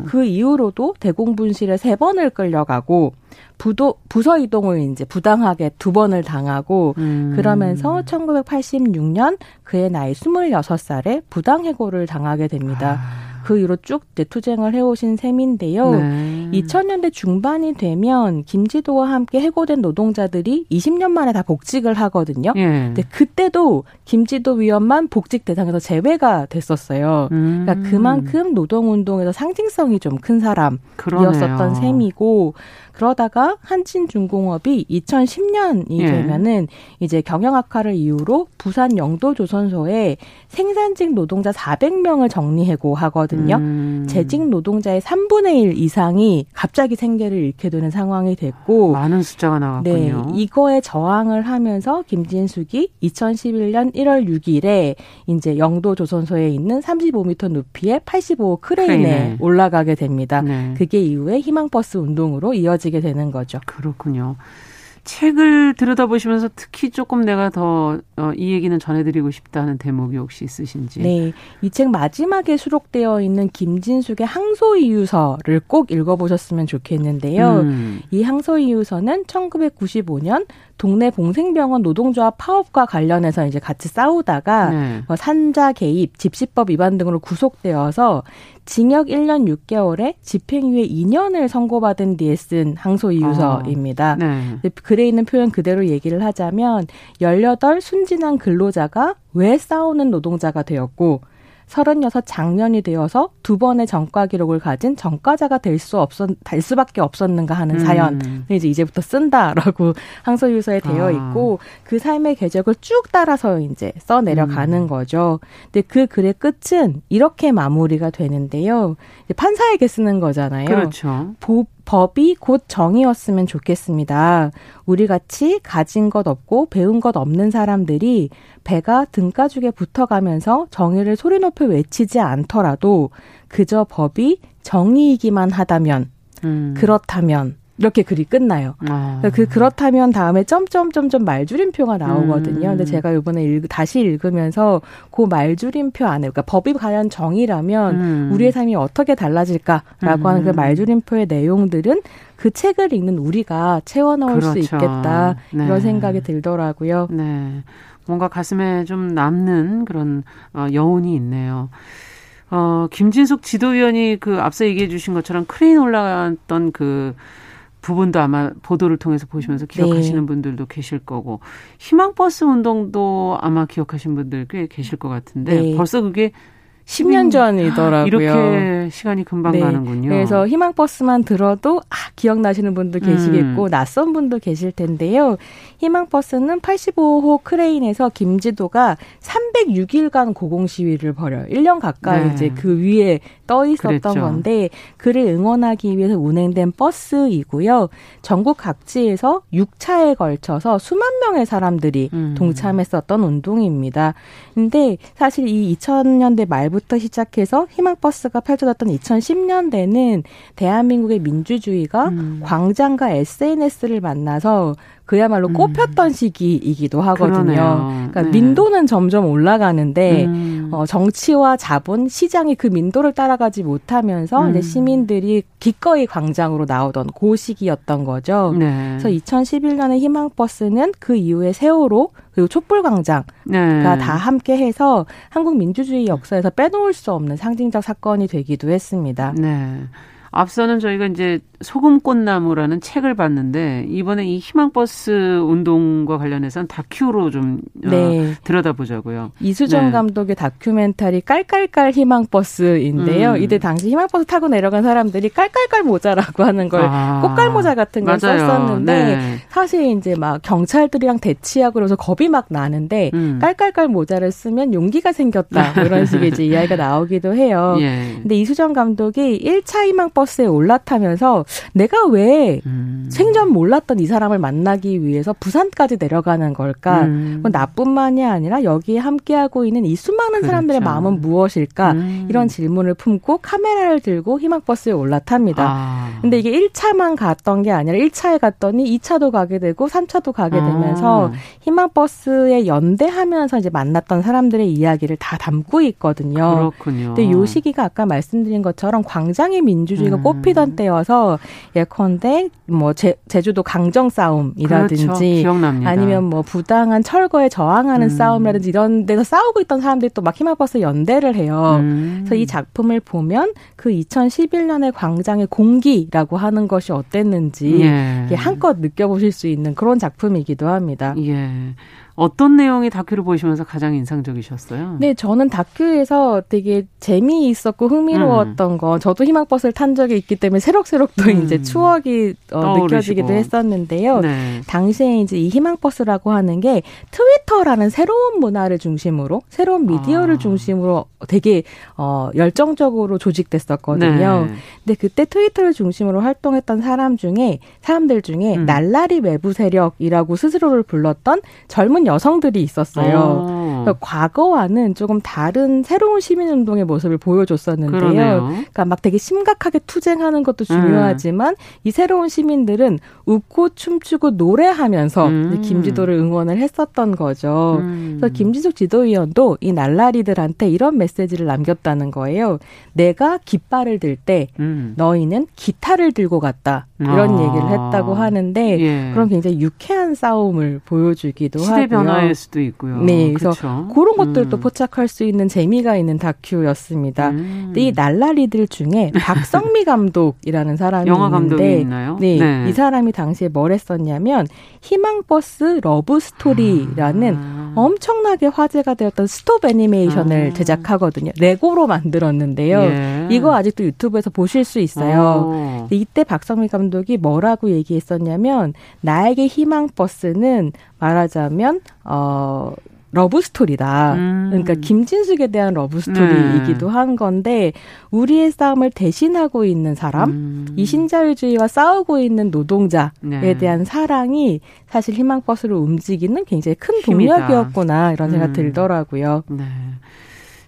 Speaker 9: 그 이후로도 대공분실에 세 번을 끌려가고 부도 부서 이동을 이제 부당하게 두 번을 당하고 음. 그러면서 1986년 그의 나이 26살에 부당 해고를 당하게 됩니다. 아. 그 이후로 쭉 투쟁을 해오신 셈인데요. 네. 2000년대 중반이 되면 김지도와 함께 해고된 노동자들이 20년 만에 다 복직을 하거든요. 예. 근데 그때도 김지도 위원만 복직 대상에서 제외가 됐었어요. 음. 그러니까 그만큼 노동운동에서 상징성이 좀 큰 사람이었었던. 셈이고 그러다가 한진중공업이 2010년이 예. 되면은 이제 경영 악화를 이유로 부산 영도조선소에 생산직 노동자 400명을 정리해고 하거든요. 있거든요. 음. 재직 노동자의 3분의 1 이상이 갑자기 생계를 잃게 되는 상황이 됐고
Speaker 2: 많은 숫자가 나왔군요. 네,
Speaker 9: 이거에 저항을 하면서 김진숙이 2011년 1월 6일에 이제 영도 조선소에 있는 35m 높이의 85 크레인에, 크레인에. 올라가게 됩니다. 네. 그게 이후에 희망버스 운동으로 이어지게 되는 거죠.
Speaker 2: 그렇군요. 책을 들여다보시면서 특히 조금 내가 더이 어, 얘기는 전해드리고 싶다는 대목이 혹시 있으신지?
Speaker 9: 네. 이 책 마지막에 수록되어 있는 김진숙의 항소 이유서를 꼭 읽어보셨으면 좋겠는데요. 음. 이 항소 이유서는 1995년 동네 봉생병원 노동조합 파업과 관련해서 이제 같이 싸우다가 네. 뭐 산자 개입, 집시법 위반 등으로 구속되어서 징역 1년 6개월에 집행유예 2년을 선고받은 뒤에 쓴 항소 이유서입니다. 아, 네. 글에 있는 표현 그대로 얘기를 하자면 18 순진한 근로자가 왜 싸우는 노동자가 되었고 36 장년이 되어서 두 번의 전과 기록을 가진 전과자가 될 수 없었, 될 수밖에 없었는가 하는 음. 사연을 이제 이제부터 쓴다라고 항소 유서에 되어 아. 있고 그 삶의 궤적을 쭉 따라서 이제 써 내려가는 음. 거죠. 근데 그 글의 끝은 이렇게 마무리가 되는데요. 판사에게 쓰는 거잖아요.
Speaker 2: 그렇죠.
Speaker 9: 보, 법이 곧 정의였으면 좋겠습니다. 우리 같이 가진 것 없고 배운 것 없는 사람들이 배가 등가죽에 붙어가면서 정의를 소리 높여 외치지 않더라도 그저 법이 정의이기만 하다면 음. 그렇다면 이렇게 글이 끝나요. 아. 그 그렇다면 다음에 점점점점 말줄임표가 나오거든요. 음. 근데 제가 이번에 읽, 다시 읽으면서 그 말줄임표 안에 그러니까 법이 과연 정의라면 음. 우리의 삶이 어떻게 달라질까라고 음. 하는 그 음. 말줄임표의 내용들은 그 책을 읽는 우리가 채워 넣을 그렇죠. 수 있겠다 네. 이런 생각이 들더라고요.
Speaker 2: 네. 뭔가 가슴에 좀 남는 그런 어, 여운이 있네요. 어, 김진숙 지도위원이 그 앞서 얘기해 주신 것처럼 크레인 올라갔던 그 부분도 아마 보도를 통해서 보시면서 기억하시는 네. 분들도 계실 거고 희망버스 운동도 아마 기억하신 분들 꽤 계실 것 같은데 네. 벌써 그게
Speaker 9: 10년 전이더라고요.
Speaker 2: 이렇게 시간이 금방
Speaker 9: 네.
Speaker 2: 가는군요.
Speaker 9: 그래서 희망버스만 들어도 아, 기억나시는 분도 계시겠고 음. 낯선 분도 계실 텐데요. 희망버스는 85호 크레인에서 김지도가 306일간 고공 시위를 벌여요. 1년 가까이 네. 이제 그 위에 떠 있었던 그랬죠. 건데 그를 응원하기 위해서 운행된 버스이고요. 전국 각지에서 6차에 걸쳐서 수만 명의 사람들이 음. 동참했었던 운동입니다. 근데 사실 이 2000년대 말부터 시작해서 희망버스가 펼쳐졌던 2010년대는 대한민국의 민주주의가 음. 광장과 SNS를 만나서 그야말로 음. 꼽혔던 시기이기도 하거든요. 그러네요. 그러니까 네. 민도는 점점 올라가는데 음. 어, 정치와 자본, 시장이 그 민도를 따라가지 못하면서 음. 이제 시민들이 기꺼이 광장으로 나오던 그 시기였던 거죠. 네. 그래서 2011년에 희망버스는 그 이후에 세월호 그리고 촛불광장가 네. 다 함께해서 한국 민주주의 역사에서 빼놓을 수 없는 상징적 사건이 되기도 했습니다.
Speaker 2: 네. 앞서는 저희가 이제 소금꽃나무라는 책을 봤는데 이번에 이 희망버스 운동과 관련해서는 다큐로 좀 어, 네. 어, 들여다보자고요.
Speaker 9: 이수정 네. 감독의 다큐멘터리 깔깔깔 희망버스인데요. 음. 이때 당시 희망버스 타고 내려간 사람들이 깔깔깔 모자라고 하는 걸 아. 꽃갈 모자 같은 걸 맞아요. 썼었는데 네. 사실 이제 막 경찰들이랑 대치하고 그래서 겁이 막 나는데 음. 깔깔깔 모자를 쓰면 용기가 생겼다 뭐 이런 식의 이제 이야기가 나오기도 해요. 예. 근데 이수정 감독이 1차 희망버스 에 올라타면서 내가 왜 음. 생전 몰랐던 이 사람을 만나기 위해서 부산까지 내려가는 걸까? 음. 나뿐만이 아니라 여기에 함께하고 있는 이 수많은 그렇죠. 사람들의 마음은 무엇일까? 음. 이런 질문을 품고 카메라를 들고 희망버스에 올라탑니다. 아. 근데 이게 1차만 갔던 게 아니라 1차에 갔더니 2차도 가게 되고 3차도 가게 아. 되면서 아. 희망버스에 연대하면서 이제 만났던 사람들의 이야기를 다 담고 있거든요.
Speaker 2: 그렇군요.
Speaker 9: 근데 요 시기가 아까 말씀드린 것처럼 광장의 민주주의 가 음. 꽃피던 때여서 예컨대 뭐 제, 제주도 강정 싸움이라든지
Speaker 2: 그렇죠.
Speaker 9: 아니면 뭐 부당한 철거에 저항하는 음. 싸움이라든지 이런 데서 싸우고 있던 사람들이 또막 희망버스 연대를 해요. 음. 그래서 이 작품을 보면 그 2011년의 광장의 공기라고 하는 것이 어땠는지 예. 한껏 느껴보실 수 있는 그런 작품이기도 합니다.
Speaker 2: 예. 어떤 내용의 다큐를 보시면서 가장 인상적이셨어요?
Speaker 9: 네, 저는 다큐에서 되게 재미있었고 흥미로웠던 음. 건 저도 희망버스를 탄 적이 있기 때문에 새록새록 또 음. 이제 추억이 어, 느껴지기도 했었는데요. 네. 당시에 이제 이 희망버스라고 하는 게 트위터라는 새로운 문화를 중심으로 새로운 미디어를 아. 중심으로 되게 어, 열정적으로 조직됐었거든요. 네. 근데 그때 트위터를 중심으로 활동했던 사람 중에 사람들 중에 음. 날라리 외부 세력이라고 스스로를 불렀던 젊은 여성들이 있었어요. 어. 그러니까 과거와는 조금 다른 새로운 시민운동의 모습을 보여줬었는데요. 그러네요. 그러니까 막 되게 심각하게 투쟁하는 것도 중요하지만 음. 이 새로운 시민들은 웃고 춤추고 노래하면서 음. 김지도를 응원을 했었던 거죠. 음. 그래서 김지숙 지도위원도 이 날라리들한테 이런 메시지를 남겼다는 거예요. 내가 깃발을 들때 음. 너희는 기타를 들고 갔다. 이런 아. 얘기를 했다고 하는데 예. 그런 굉장히 유쾌한 싸움을 보여주기도
Speaker 2: 하고요. 변화일 수도 있고요.
Speaker 9: 네, 그래서 그쵸? 그런 것들도 음. 포착할 수 있는 재미가 있는 다큐였습니다. 음. 이 날라리들 중에 박성미 감독이라는 사람이
Speaker 2: 영화 감독이 있나요?
Speaker 9: 네, 네, 이 사람이 당시에 뭘 했었냐면 희망버스 러브 스토리라는 아. 엄청나게 화제가 되었던 스톱 애니메이션을 아. 제작하거든요. 레고로 만들었는데요. 예. 이거 아직도 유튜브에서 보실 수 있어요. 어. 이때 박성미 감독 감독이 뭐라고 얘기했었냐면 나에게 희망 버스는 말하자면 어 러브 스토리다. 음. 그러니까 김진숙에 대한 러브 스토리이기도 네. 한 건데 우리의 싸움을 대신하고 있는 사람, 음. 이 신자유주의와 싸우고 있는 노동자에 네. 대한 사랑이 사실 희망 버스를 움직이는 굉장히 큰 동력이었구나 이런 생각 음. 들더라고요. 네.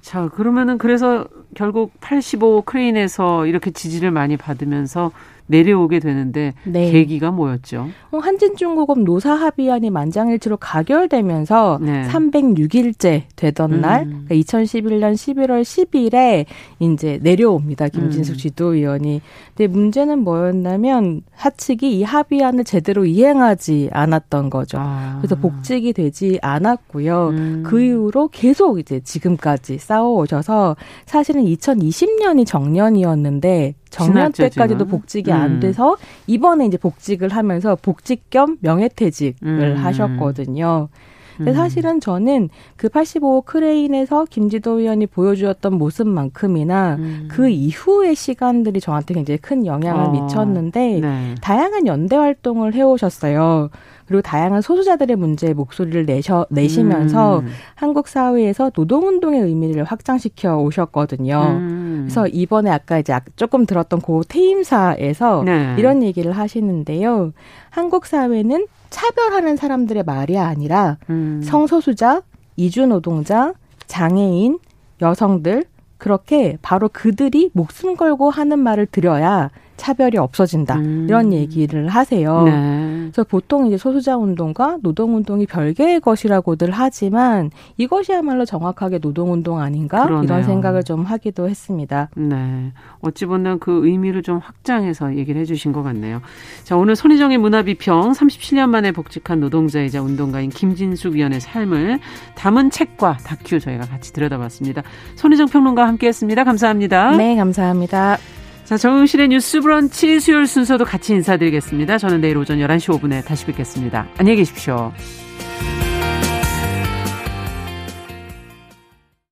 Speaker 2: 자, 그러면은 그래서 결국 85 크레인에서 이렇게 지지를 많이 받으면서 내려오게 되는데 네. 계기가 뭐였죠?
Speaker 9: 어, 한진중공업 노사 합의안이 만장일치로 가결되면서 네. 306일째 되던 음. 날 그러니까 2011년 11월 10일에 이제 내려옵니다. 김진숙 음. 지도위원이. 근데 문제는 뭐였냐면 하측이 이 합의안을 제대로 이행하지 않았던 거죠. 아. 그래서 복직이 되지 않았고요. 음. 그 이후로 계속 이제 지금까지 싸워 오셔서 사실은 2020년이 정년이었는데 정년 때까지도 복직이 음. 안 돼서 이번에 이제 복직을 하면서 복직 겸 명예퇴직을 음. 하셨거든요. 근데 음. 사실은 저는 그 85호 크레인에서 김지도 의원이 보여주었던 모습만큼이나 음. 그 이후의 시간들이 저한테 굉장히 큰 영향을 어. 미쳤는데 네. 다양한 연대 활동을 해오셨어요. 그리고 다양한 소수자들의 문제에 목소리를 내셔, 내시면서 음. 한국 사회에서 노동운동의 의미를 확장시켜 오셨거든요. 음. 그래서 이번에 아까 이제 조금 들었던 고 퇴임사에서 네. 이런 얘기를 하시는데요. 한국 사회는 차별하는 사람들의 말이 아니라 음. 성소수자, 이주노동자, 장애인, 여성들 그렇게 바로 그들이 목숨 걸고 하는 말을 들어야 차별이 없어진다 음. 이런 얘기를 하세요. 네. 그래서 보통 이제 소수자 운동과 노동 운동이 별개의 것이라고들 하지만 이것이야말로 정확하게 노동 운동 아닌가 그러네요. 이런 생각을 좀 하기도 했습니다.
Speaker 2: 네, 어찌 보면 그 의미를 좀 확장해서 얘기를 해주신 것 같네요. 자, 오늘 손희정의 문화 비평 37년 만에 복직한 노동자이자 운동가인 김진숙 위원의 삶을 담은 책과 다큐 저희가 같이 들여다봤습니다. 손희정 평론가와 함께했습니다. 감사합니다.
Speaker 9: 네, 감사합니다.
Speaker 2: 자, 정용실의 뉴스 브런치 수요일 순서도 같이 인사드리겠습니다. 저는 내일 오전 11시 5분에 다시 뵙겠습니다. 안녕히 계십시오.